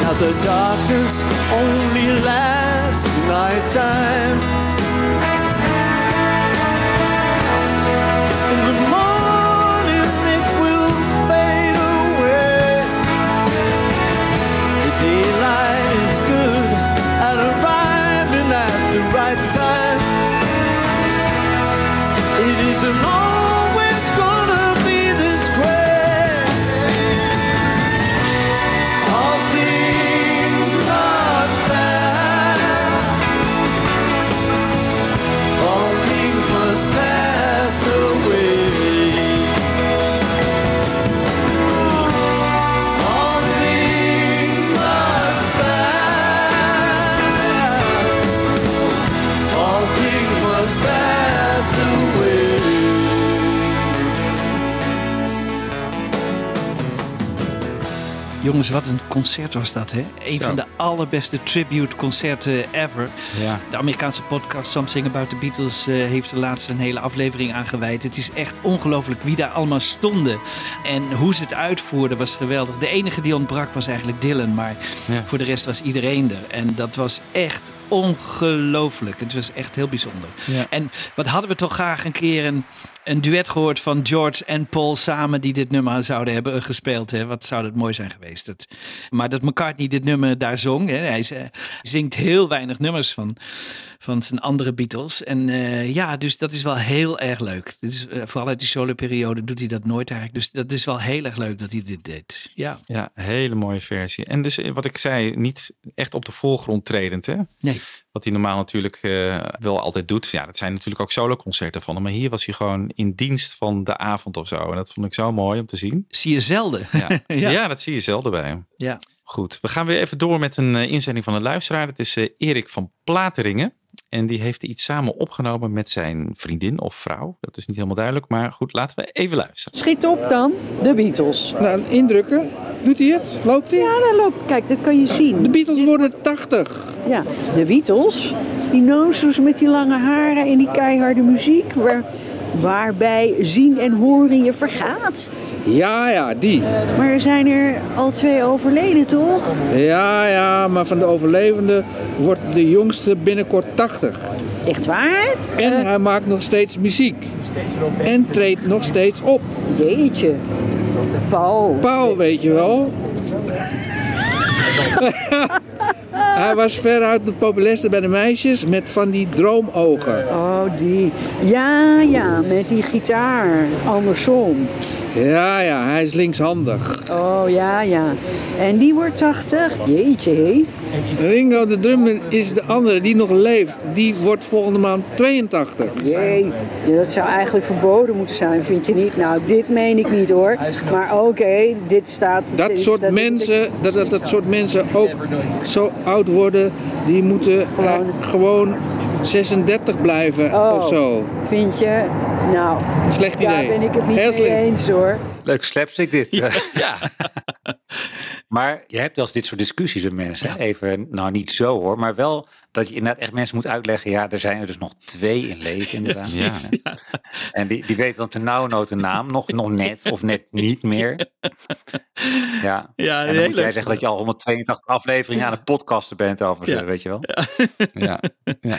Now the darkness only lasts nighttime. In the morning it will fade away. The daylight is good at the right time. It always Jongens, wat een concert was dat, hè? Een Zo. van de allerbeste tribute concerten ever. Ja. De Amerikaanse podcast Something About the Beatles eh, heeft er laatst een hele aflevering aan gewijd. Het is echt ongelooflijk wie daar allemaal stonden. En hoe ze het uitvoerden was geweldig. De enige die ontbrak was eigenlijk Dylan, maar Ja. voor de rest was iedereen er. En dat was echt ongelooflijk. Het was echt heel bijzonder. Ja. En wat hadden we toch graag een keer een, een duet gehoord van George en Paul samen die dit nummer zouden hebben gespeeld. Hè? Wat zou dat mooi zijn geweest. Maar dat McCartney dit nummer daar zong. Hè? Hij zingt heel weinig nummers van, van zijn andere Beatles. En eh, ja, dus dat is wel heel erg leuk. Dus, eh, vooral uit die solo-periode doet hij dat nooit eigenlijk. Dus dat is wel heel erg leuk dat hij dit deed. Ja. Ja, hele mooie versie. En dus eh, wat ik zei, niet echt op de voorgrond tredend, hè? Nee. Wat hij normaal natuurlijk eh, wel altijd doet. Ja, dat zijn natuurlijk ook soloconcerten van hem. Maar hier was hij gewoon in dienst van de avond of zo. En dat vond ik zo mooi om te zien. Zie je zelden. Ja, *laughs* Ja. ja. dat zie je zelden bij hem. Ja. Goed, we gaan weer even door met een eh, inzending van een luisteraar. Dat is eh, Erik van Plateringen. En die heeft iets samen opgenomen met zijn vriendin of vrouw. Dat is niet helemaal duidelijk. Maar goed, laten we even luisteren. Schiet op dan, de Beatles. Nou, indrukken. Doet hij het? Loopt hij? Ja, dat loopt. Kijk, dat kan je zien. De Beatles worden 80. Ja, de Beatles. Die nozels met die lange haren en die keiharde muziek. Waar, waarbij zien en horen je vergaat. Ja, ja, die. Maar er zijn er al twee overleden, toch? Ja, ja, maar van de overlevenden wordt de jongste binnenkort 80. Echt waar? En hij maakt nog steeds muziek. En treedt nog steeds op. Jeetje. Paul. Paul, weet je wel. *laughs* hij was veruit de populairste bij de meisjes met van die droomogen. Oh, die. Ja, ja, met die gitaar. Andersom. Ja, ja, hij is linkshandig. Oh, ja, ja. En die wordt 80. Jeetje, hé. Ringo de drummer is de andere die nog leeft. Die wordt volgende maand 82. Jee, ja, dat zou eigenlijk verboden moeten zijn, vind je niet? Nou, dit meen ik niet hoor. Maar oké, dit staat... Dat dit soort staat- mensen, dat, dat, dat soort mensen ook zo oud worden, die moeten gewoon, gewoon 36 blijven Oh, of zo. Vind je? Nou, Slecht daar idee. ben ik het niet Heel mee eens hoor. Leuk slapstick dit. *laughs* Ja. maar je hebt wel eens dit soort discussies met mensen. Even, nou niet zo hoor, maar wel dat je inderdaad echt mensen moet uitleggen. Ja, er zijn er dus nog twee in leven inderdaad. Ja. En die, die weten dan ten nauwnood een naam, nog, nog net of net niet meer. *laughs* Ja, Ja, en dan moet jij zeggen dat je al 182 afleveringen aan het podcasten bent over ze, Ja. weet je wel. Ja, ja.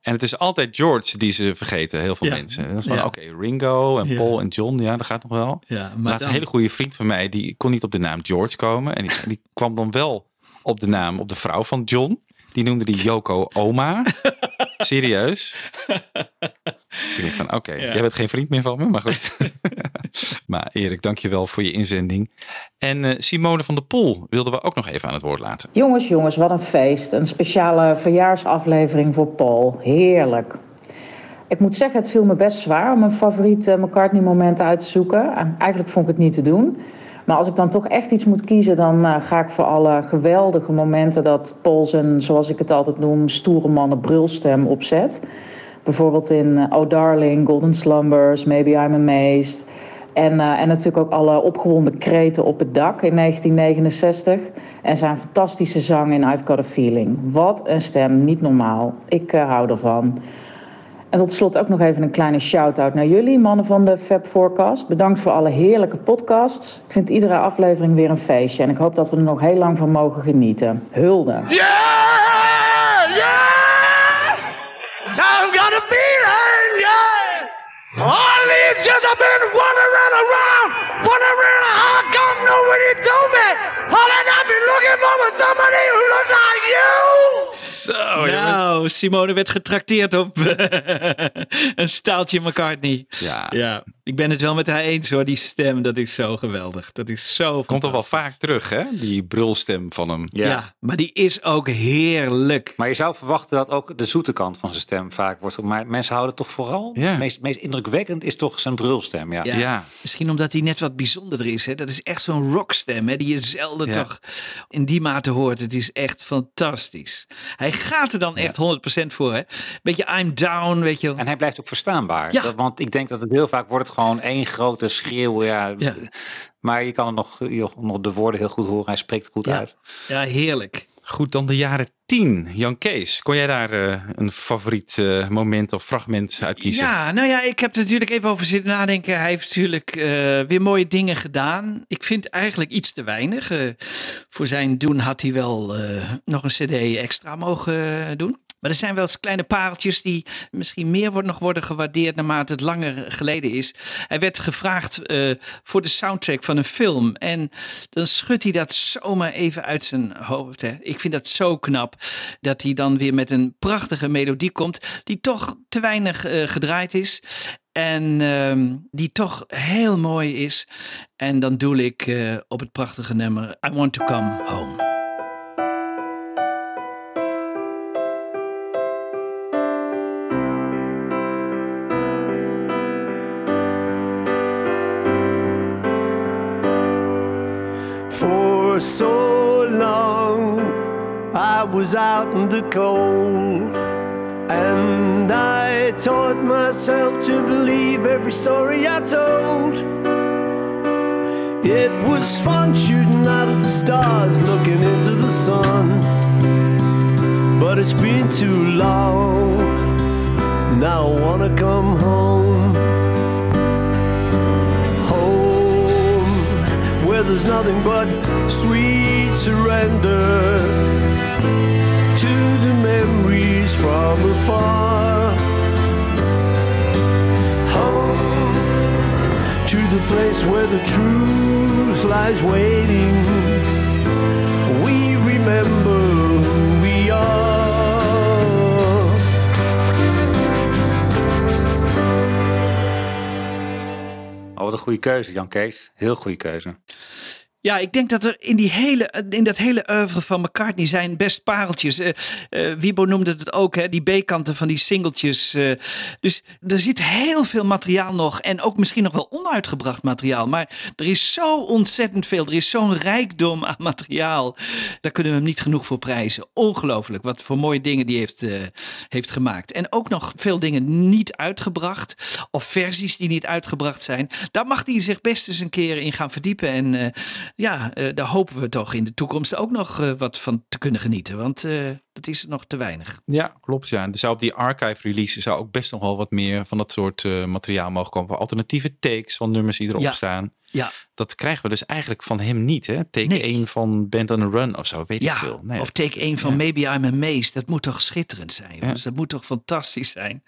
En het is altijd George die ze vergeten, heel veel Ja. mensen. En dan is van, Ja. oké, Ringo en Ja. Paul en John, ja, dat gaat nog wel. Ja, maar dan- een hele goede vriend van mij, die kon niet op de naam George komen. En die, die kwam dan wel op de naam, op de vrouw van John. Die noemde die Yoko Oma. *laughs* Serieus? Ik denk van, oké, jij bent geen vriend meer van me, maar goed. *laughs* maar Erik, dankjewel voor je inzending. En eh, Simone van der Poel wilden we ook nog even aan het woord laten. Jongens, jongens, wat een feest. Een speciale verjaarsaflevering voor Paul. Heerlijk. Ik moet zeggen, het viel me best zwaar om een favoriet eh, McCartney-moment uit te zoeken. Eigenlijk vond ik het niet te doen. Maar als ik dan toch echt iets moet kiezen, dan eh, ga ik voor alle geweldige momenten dat Paul zijn, zoals ik het altijd noem, stoere mannen brulstem opzet. Bijvoorbeeld in eh, Oh Darling, Golden Slumbers, Maybe I'm Amazed. En, eh, en natuurlijk ook alle opgewonden kreten op het dak in 1969. En zijn fantastische zang in I've Got a Feeling. Wat een stem, niet normaal. Ik hou ervan. En tot slot ook nog even een kleine shout-out naar jullie, mannen van de Fab Forecast. Bedankt voor alle heerlijke podcasts. Ik vind iedere aflevering weer een feestje. En ik hoop dat we er nog heel lang van mogen genieten. Hulde. I've got a feeling, yeah. All these years I've been wandering around, wondering how come nobody told me. All that I've been looking for was somebody who looked like you. Zo, nou, Simone werd getrakteerd op een staaltje McCartney. Ja. ja. Ik ben het wel met haar eens hoor, die stem, dat is zo geweldig. Dat is zo Komt toch wel vaak terug, hè? Die brulstem van hem. Ja. maar die is ook heerlijk. Maar je zou verwachten dat ook de zoete kant van zijn stem vaak wordt. Maar mensen houden toch vooral. Ja. Meest, meest indrukwekkend is toch zijn brulstem. Ja. Ja. Misschien omdat hij net wat bijzonderder is. Hè? Dat is echt zo'n rockstem hè? die je zelden Ja. toch in die mate hoort. Het is echt fantastisch. Hij gaat er dan echt 100% voor. Hè? Beetje I'm down, weet je. En hij blijft ook verstaanbaar. Dat- want ik denk dat het heel vaak wordt het gewoon één grote schreeuw. Ja. Maar je kan het nog, nog de woorden heel goed horen. Hij spreekt goed Ja. uit. Ja, heerlijk. Goed, dan de jaren 10. Jan Kees, kon jij daar eh, een favoriet eh, moment of fragment uit kiezen? Ja, nou ja, ik heb er natuurlijk even over zitten nadenken. Hij heeft natuurlijk eh, weer mooie dingen gedaan. Ik vind eigenlijk iets te weinig. Eh, voor zijn doen had hij wel eh, nog een cd extra mogen doen. Maar er zijn wel eens kleine pareltjes die misschien meer worden, nog worden gewaardeerd naarmate het langer geleden is. Hij werd gevraagd eh, voor de soundtrack van een film. En dan schudt hij dat zomaar even uit zijn hoofd. Hè. Ik vind dat zo knap dat hij dan weer met een prachtige melodie komt. Die toch te weinig eh, gedraaid is. En ehm, die toch heel mooi is. En dan doe ik eh, op het prachtige nummer I Want to Come Home. So long I was out in the cold, and I taught myself to believe every story I told. It was fun shooting out of the stars, looking into the sun. But it's been too long. Now I wanna come home. Home, where there's nothing but sweet surrender to the memories from afar. Home to the place where the truth lies waiting. We remember who we are. Oh, wat een goede keuze, Jan Kees. Heel goede keuze. Ja, ik denk dat er in, die hele, in dat hele oeuvre van McCartney zijn best pareltjes. Eh, Wiebo noemde het ook, hè, die B-kanten van die singeltjes. eh. dus er zit heel veel materiaal nog. En ook misschien nog wel onuitgebracht materiaal. Maar er is zo ontzettend veel. Er is zo'n rijkdom aan materiaal. Daar kunnen we hem niet genoeg voor prijzen. Ongelooflijk wat voor mooie dingen die heeft, heeft gemaakt. En ook nog veel dingen niet uitgebracht. Of versies die niet uitgebracht zijn. Daar mag hij zich best eens een keer in gaan verdiepen. En ja, eh, daar hopen we toch in de toekomst ook nog eh, wat van te kunnen genieten. Want eh, dat is nog te weinig. Ja, klopt. Ja. Er zou op die archive release zou ook best nog wel wat meer van dat soort materiaal mogen komen. Alternatieve takes van nummers die erop Ja. staan. Ja. Dat krijgen we dus eigenlijk van hem niet. Hè? Take Nee. 1 van Band on the Run of zo, weet Ja, ik veel. Nee. of take 1 van Ja. Maybe I'm Amazed. Dat moet toch schitterend zijn. Ja. Dat moet toch fantastisch zijn.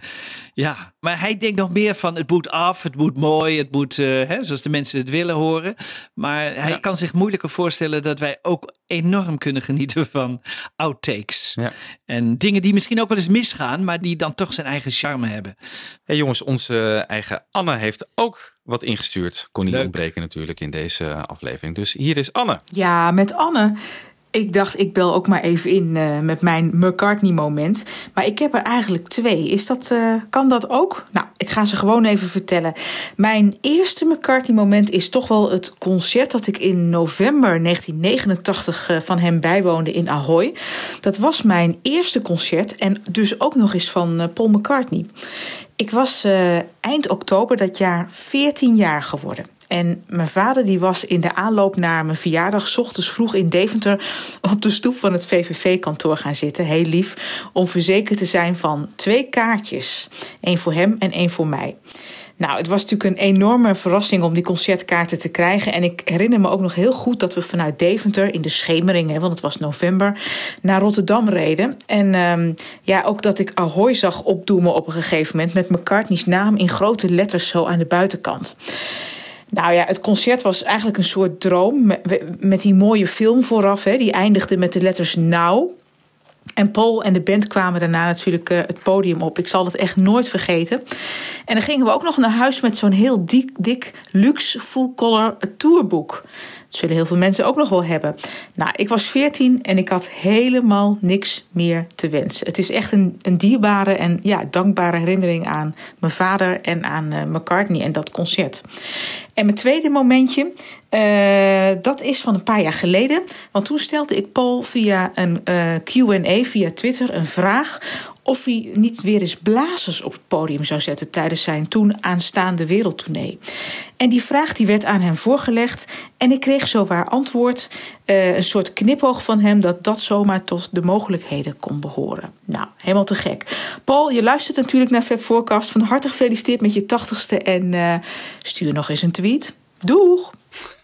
Ja, maar hij denkt nog meer van het moet af, het moet mooi, het moet eh, hè, zoals de mensen het willen horen. Maar hij kan zich moeilijker voorstellen dat wij ook enorm kunnen genieten van outtakes. Ja. En dingen die misschien ook wel eens misgaan, maar die dan toch zijn eigen charme hebben. Hey jongens, onze eigen Anne heeft ook wat ingestuurd. Kon niet Leuk. ontbreken natuurlijk in deze aflevering. Dus hier is Anne. Ja, met Anne. Ik dacht, ik bel ook maar even in eh, met mijn McCartney-moment. Maar ik heb er eigenlijk twee. Is dat, eh, kan dat ook? Nou, ik ga ze gewoon even vertellen. Mijn eerste McCartney-moment is toch wel het concert dat ik in november 1989 eh, van hem bijwoonde in Ahoy. Dat was mijn eerste concert en dus ook nog eens van eh, Paul McCartney. Ik was eh, eind oktober dat jaar 14 jaar geworden. En mijn vader die was in de aanloop naar mijn verjaardag... 's ochtends vroeg in Deventer op de stoep van het VVV-kantoor gaan zitten. Heel lief, om verzekerd te zijn van twee kaartjes. Eén voor hem en één voor mij. Nou, het was natuurlijk een enorme verrassing om die concertkaarten te krijgen. En ik herinner me ook nog heel goed dat we vanuit Deventer in de schemering, hè, want het was november, naar Rotterdam reden. En ehm, ja, ook dat ik Ahoy zag opdoemen op een gegeven moment met McCartney's naam in grote letters zo aan de buitenkant. Nou ja, het concert was eigenlijk een soort droom met, die mooie film vooraf. Hè, die eindigde met de letters Now. En Paul en de band kwamen daarna natuurlijk eh, het podium op. Ik zal het echt nooit vergeten. En dan gingen we ook nog naar huis met zo'n heel dik, dik luxe full-color tourboek. Dat zullen heel veel mensen ook nog wel hebben. Nou, ik was 14 en ik had helemaal niks meer te wensen. Het is echt een, een dierbare en ja, dankbare herinnering aan mijn vader en aan eh, McCartney en dat concert. En mijn tweede momentje Eh, dat is van een paar jaar geleden. Want toen stelde ik Paul via een eh, QA via Twitter een vraag. of hij niet weer eens blazers op het podium zou zetten. tijdens zijn toen aanstaande wereldtournee. En die vraag die werd aan hem voorgelegd. En ik kreeg zowaar antwoord. eh, een soort knipoog van hem. dat dat zomaar tot de mogelijkheden kon behoren. Nou, helemaal te gek. Paul, je luistert natuurlijk naar Fab Forecast. Van harte gefeliciteerd met je tachtigste. En stuur nog eens een tweet. Doeg!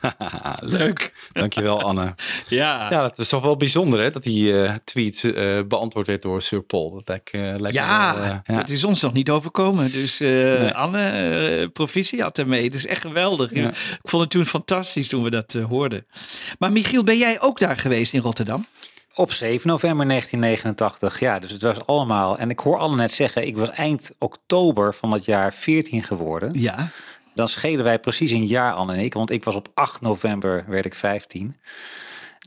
*laughs* Leuk. Dankjewel, Anne. *laughs* Ja. ja, dat is toch wel bijzonder hè, dat die eh, tweet eh, beantwoord werd door Sir Paul. Dat lijkt, eh, lijkt Ja, wel, dat is ons nog niet overkomen. Dus eh, Anne, proficiat ermee. Het is echt geweldig. Ja. Ik vond het toen fantastisch toen we dat eh, hoorden. Maar Michiel, ben jij ook daar geweest in Rotterdam? Op 7 november 1989, ja, dus het was allemaal. En ik hoor Anne net zeggen, ik was eind oktober van dat jaar 14 geworden. Ja. Dan schelen wij precies een jaar, Anne en ik, want ik was op 8 november, werd ik 15.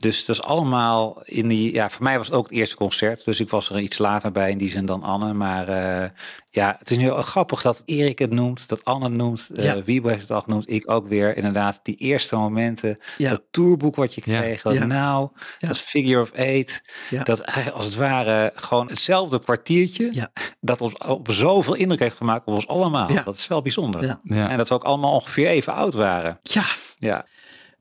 Dus dat is allemaal in die, ja, voor mij was het ook het eerste concert. Dus ik was er iets later bij in die zin dan Anne. Maar eh, ja, het is nu grappig dat Erik het noemt, dat Anne het noemt, eh Ja. Wiebo heeft het al genoemd, ik ook weer. Inderdaad, die eerste momenten, Ja. dat tourboek wat je kreeg, dat Ja. nou, dat Figure of Eight, Ja. dat eigenlijk als het ware gewoon hetzelfde kwartiertje, dat ons op zoveel indruk heeft gemaakt op ons allemaal. Ja. Dat is wel bijzonder. Ja. Ja. En dat we ook allemaal ongeveer even oud waren. Ja. Ja.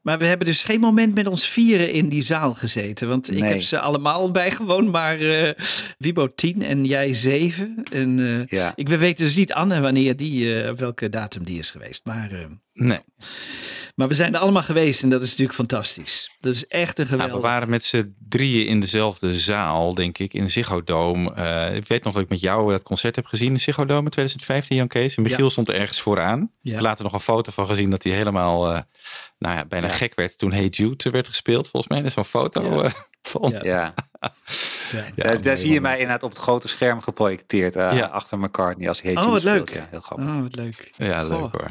Maar we hebben dus geen moment met ons vieren in die zaal gezeten. Want ik heb ze allemaal bijgewoond, maar eh Wibo 10 en jij 7. En, eh, Ja. ik, we weten dus niet, Anne, wanneer die, eh, op welke datum die is geweest. Maar, Nee. Maar we zijn er allemaal geweest en dat is natuurlijk fantastisch. Dat is echt een Nou, geweldig. we waren met z'n drieën in dezelfde zaal, denk ik, in de Ziggo Dome. Eh, ik weet nog dat ik met jou dat concert heb gezien in de Ziggo Dome in 2015, Jan Kees. En Michiel Ja. stond ergens vooraan. Ja. Later nog een foto van gezien dat hij helemaal, eh, nou ja, bijna gek werd toen Hey Jude werd gespeeld, volgens mij. Dat is zo'n foto Ja. eh, van. Ja. Ja, daar, daar zie je mij inderdaad op het grote scherm geprojecteerd eh, Ja. achter McCartney als hij Hey Oh, Jude wat leuk. Ja, heel grappig. Oh, wat leuk. Ja, leuk hoor.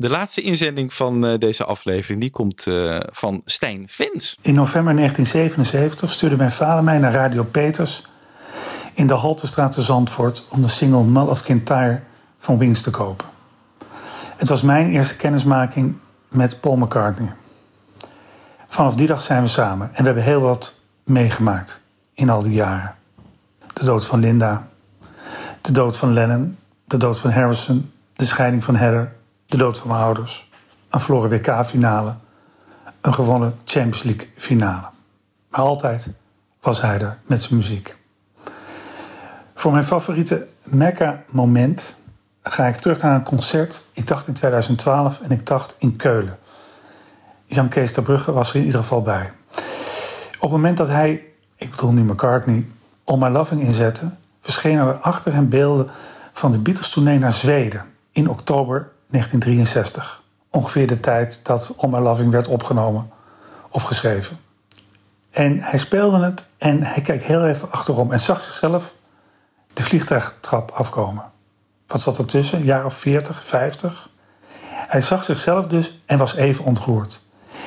De laatste inzending van eh, deze aflevering, die komt eh, van Stijn Vins. In november 1977 stuurde mijn vader mij naar Radio Peters in de Haltestraat te Zandvoort om de single Mull of Kintyre van Wings te kopen. Het was mijn eerste kennismaking met Paul McCartney. Vanaf die dag zijn we samen en we hebben heel wat meegemaakt in al die jaren. De dood van Linda, de dood van Lennon, de dood van Harrison, de scheiding van Heather, de dood van mijn ouders, een verloren WK-finale, een gewonnen Champions League finale. Maar altijd was hij er met zijn muziek. Voor mijn favoriete Mecca-moment ga ik terug naar een concert. Ik dacht in 2012 en ik dacht in Keulen. Jan Kees ter Brugge was er in ieder geval bij. Op het moment dat hij, ik bedoel nu McCartney, All My Loving inzette... verschenen er achter hem beelden van de Beatles-tournee naar Zweden in oktober 1963. Ongeveer de tijd dat All My Loving werd opgenomen of geschreven. En hij speelde het en hij keek heel even achterom en zag zichzelf de vliegtuigtrap afkomen. Wat zat ertussen? Een jaar of 40, 50? Hij zag zichzelf dus en was even ontroerd.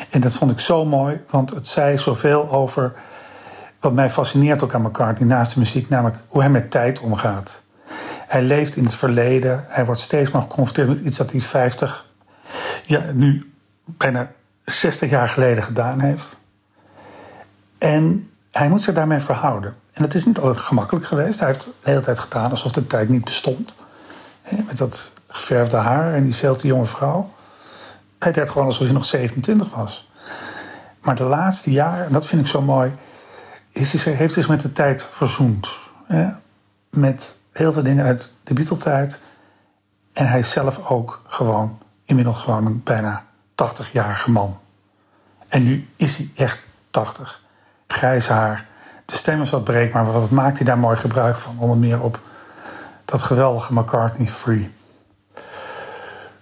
En dat vond ik zo mooi, want het zei zoveel over wat mij fascineert ook aan McCartney naast de muziek, namelijk hoe hij met tijd omgaat. Hij leeft in het verleden, hij wordt steeds maar geconfronteerd met iets dat hij 50, ja, nu bijna 60 jaar geleden gedaan heeft. En hij moet zich daarmee verhouden. En het is niet altijd gemakkelijk geweest. Hij heeft de hele tijd gedaan alsof de tijd niet bestond. Met dat geverfde haar en die veel te jonge vrouw. Hij deed gewoon alsof hij nog 27 was. Maar de laatste jaren, en dat vind ik zo mooi, is hij, heeft zich met de tijd verzoend. Met heel veel dingen uit de Beatle-tijd. En hij is zelf ook gewoon, inmiddels gewoon een bijna 80-jarige man. En nu is hij echt 80. Grijs haar. De stem is wat breekbaar, maar wat maakt hij daar mooi gebruik van? Onder meer op dat geweldige McCartney Free.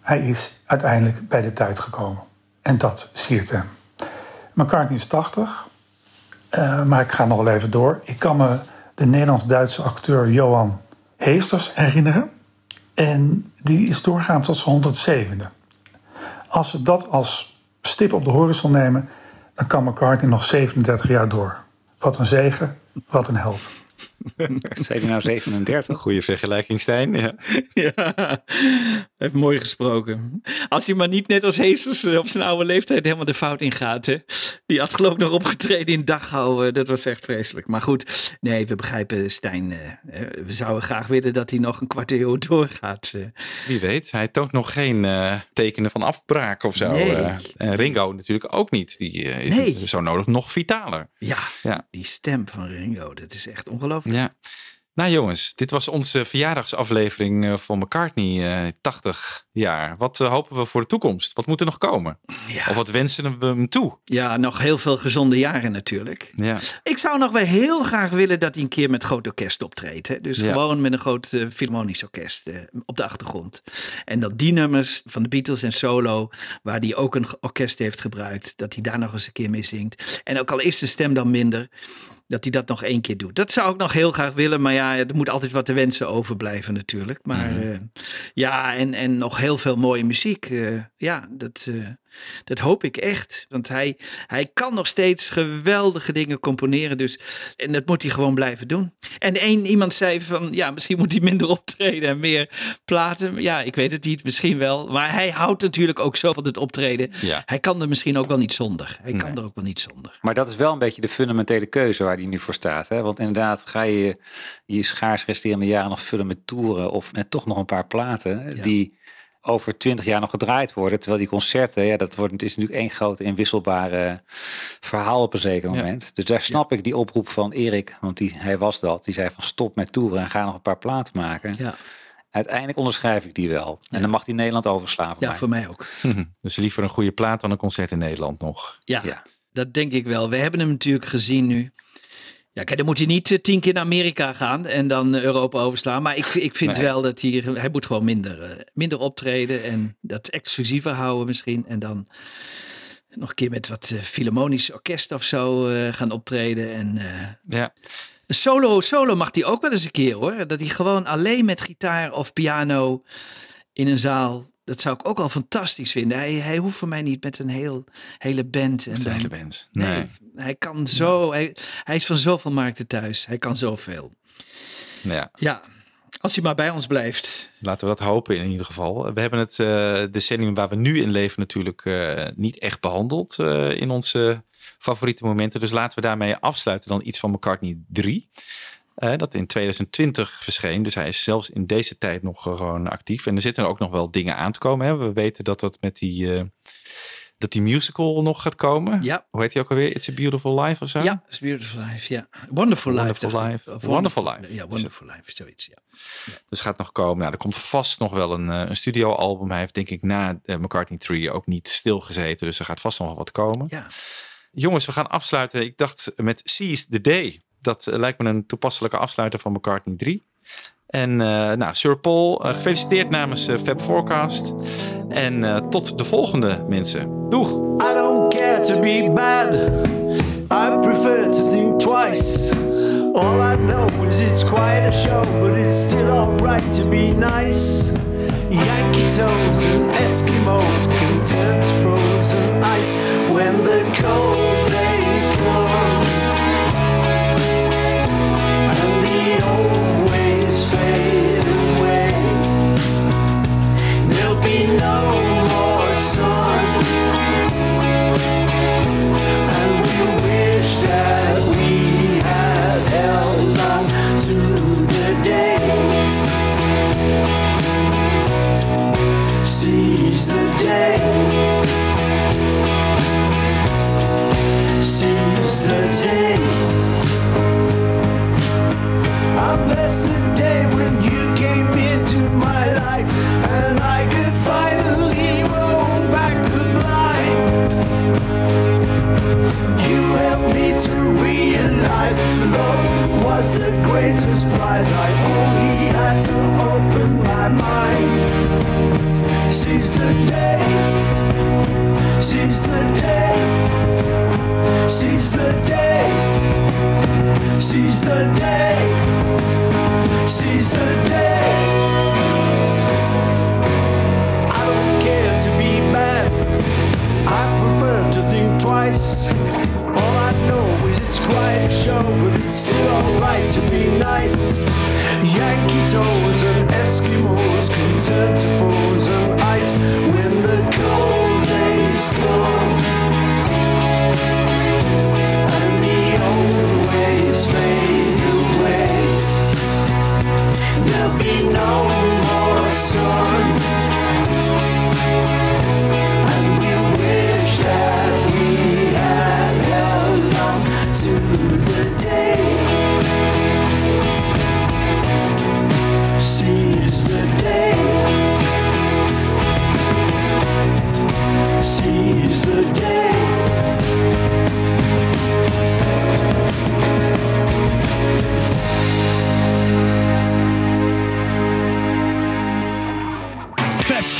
Hij is uiteindelijk bij de tijd gekomen. En dat siert hem. McCartney is 80. eh, maar ik ga nog wel even door. Ik kan me de Nederlands-Duitse acteur Johan Heesters herinneren. En die is doorgaan tot zijn 107e. Als we dat als stip op de horizon nemen, dan kan McCartney nog 37 jaar door. Wat een zegen, wat een held. *laughs* Zei hij nou 37? Goede vergelijking, Stijn. Ja. Heeft mooi gesproken. Als hij maar niet net als Heesters eh, op zijn oude leeftijd helemaal de fout ingaat. Hè? Die had geloof ik nog opgetreden in Dachau. eh, Dat was echt vreselijk. Maar goed, nee, we begrijpen Stijn. eh, eh, We zouden graag willen dat hij nog een kwart eeuw *laughs* doorgaat. Wie weet, hij toont nog geen tekenen van afbraak of zo. Nee. eh. en Ringo natuurlijk ook niet. Die is Nee. zo nodig nog vitaler. Ja, Ja. die stem van Ringo, dat is echt ongelooflijk. Ja. Nou jongens, dit was onze verjaardagsaflevering eh, van McCartney, eh 80 jaar. Wat eh, hopen we voor de toekomst? Wat moet er nog komen? Of wat wensen we hem toe? Ja, nog heel veel gezonde jaren natuurlijk. Ja. Ik zou nog wel heel graag willen dat hij een keer met groot orkest optreedt. Hè? Dus Ja. gewoon met een groot eh, filharmonisch orkest eh, op de achtergrond. En dat die nummers van de Beatles en solo, waar hij ook een orkest heeft gebruikt, dat hij daar nog eens een keer mee zingt. En ook al is de stem dan minder, dat hij dat nog één keer doet. Dat zou ik nog heel graag willen, maar ja, er moet altijd wat te wensen overblijven natuurlijk. Maar Mhm. ja, en, en nog heel veel mooie muziek. eh, ja, dat, eh, dat hoop ik echt. Want hij, hij kan nog steeds geweldige dingen componeren. Dus, en dat moet hij gewoon blijven doen. En één iemand zei van, ja, misschien moet hij minder *laughs* optreden en meer platen. Ja, ik weet het niet, misschien wel. Maar hij houdt natuurlijk ook zo van het optreden. Ja. Hij kan er misschien ook wel niet zonder. Hij kan er ook wel niet zonder. Maar dat is wel een beetje de fundamentele keuze waar hij nu voor staat. Hè? Want inderdaad, ga je je schaars resterende jaren nog vullen met toeren of met toch nog een paar platen die over twintig jaar nog gedraaid worden. Terwijl die concerten, ja, dat wordt, het is natuurlijk één grote inwisselbare verhaal op een zeker moment. Dus daar snap ik die oproep van Erik, want die, hij was dat. Die zei van stop met toeren en ga nog een paar platen maken. Ja. Uiteindelijk onderschrijf ik die wel. En dan mag die Nederland overslaan. Ja, voor mij ook. dus liever een goede plaat dan een concert in Nederland nog. Ja, dat denk ik wel. We hebben hem natuurlijk gezien nu. Ja, kijk, dan moet hij niet eh, tien keer naar Amerika gaan en dan eh, Europa overslaan. Maar ik, ik vind Nee. wel dat hij, hij moet gewoon minder, eh, minder optreden en dat exclusiever houden misschien. En dan nog een keer met wat Philharmonisch orkest of zo gaan optreden. En Ja. solo, solo mag hij ook wel eens een keer hoor. Dat hij gewoon alleen met gitaar of piano in een zaal. Dat zou ik ook al fantastisch vinden. Hij, hij hoeft voor mij niet met een heel, hele band. En Met een dan- hele band. Nee. Nee. Hij kan zo. Hij, hij is van zoveel markten thuis. Hij kan zoveel. Ja. Ja, als hij maar bij ons blijft. Laten we dat hopen in ieder geval. We hebben het eh, decennium waar we nu in leven natuurlijk eh, niet echt behandeld eh, in onze favoriete momenten. Dus laten we daarmee afsluiten dan iets van McCartney 3. Eh, dat in 2020 verscheen. Dus hij is zelfs in deze tijd nog gewoon actief. En er zitten ook nog wel dingen aan te komen. Hè. We weten dat dat met die, eh, dat die musical nog gaat komen. Ja. Hoe heet die ook alweer? It's a Beautiful Life of zo? Ja, It's Beautiful Life. Ja. Wonderful, Wonderful Life. Life. Of Wonderful Life. Ja, Wonderful Life. Zoiets, ja. Dus gaat nog komen. Nou, er komt vast nog wel een, eh, een studioalbum. Hij heeft denk ik na eh, McCartney 3 ook niet stilgezeten. Dus er gaat vast nog wel wat komen. Ja. Jongens, we gaan afsluiten. Ik dacht met Seize the Day. Dat eh, lijkt me een toepasselijke afsluiter van McCartney 3. En eh, nou, Sir Paul, eh, gefeliciteerd namens Fab Forecast. En tot de volgende mensen. Doeg! I don't care to be bad. I prefer to think twice. All I know is it's quite a show, but it's still alright to be nice. Yankee toes and Eskimos can frozen ice when the cold Seize the light You came into my life and I could finally roll back the blind. You helped me to realize the Lord was the greatest prize. I only had to open my mind. Since the day, seiz the day, seized the day, seize the day, seize the day. I don't care to be. I prefer to think twice. All I know is it's quite a show, but it's still alright to be nice. And Eskimos can turn to frozen ice when the cold days come.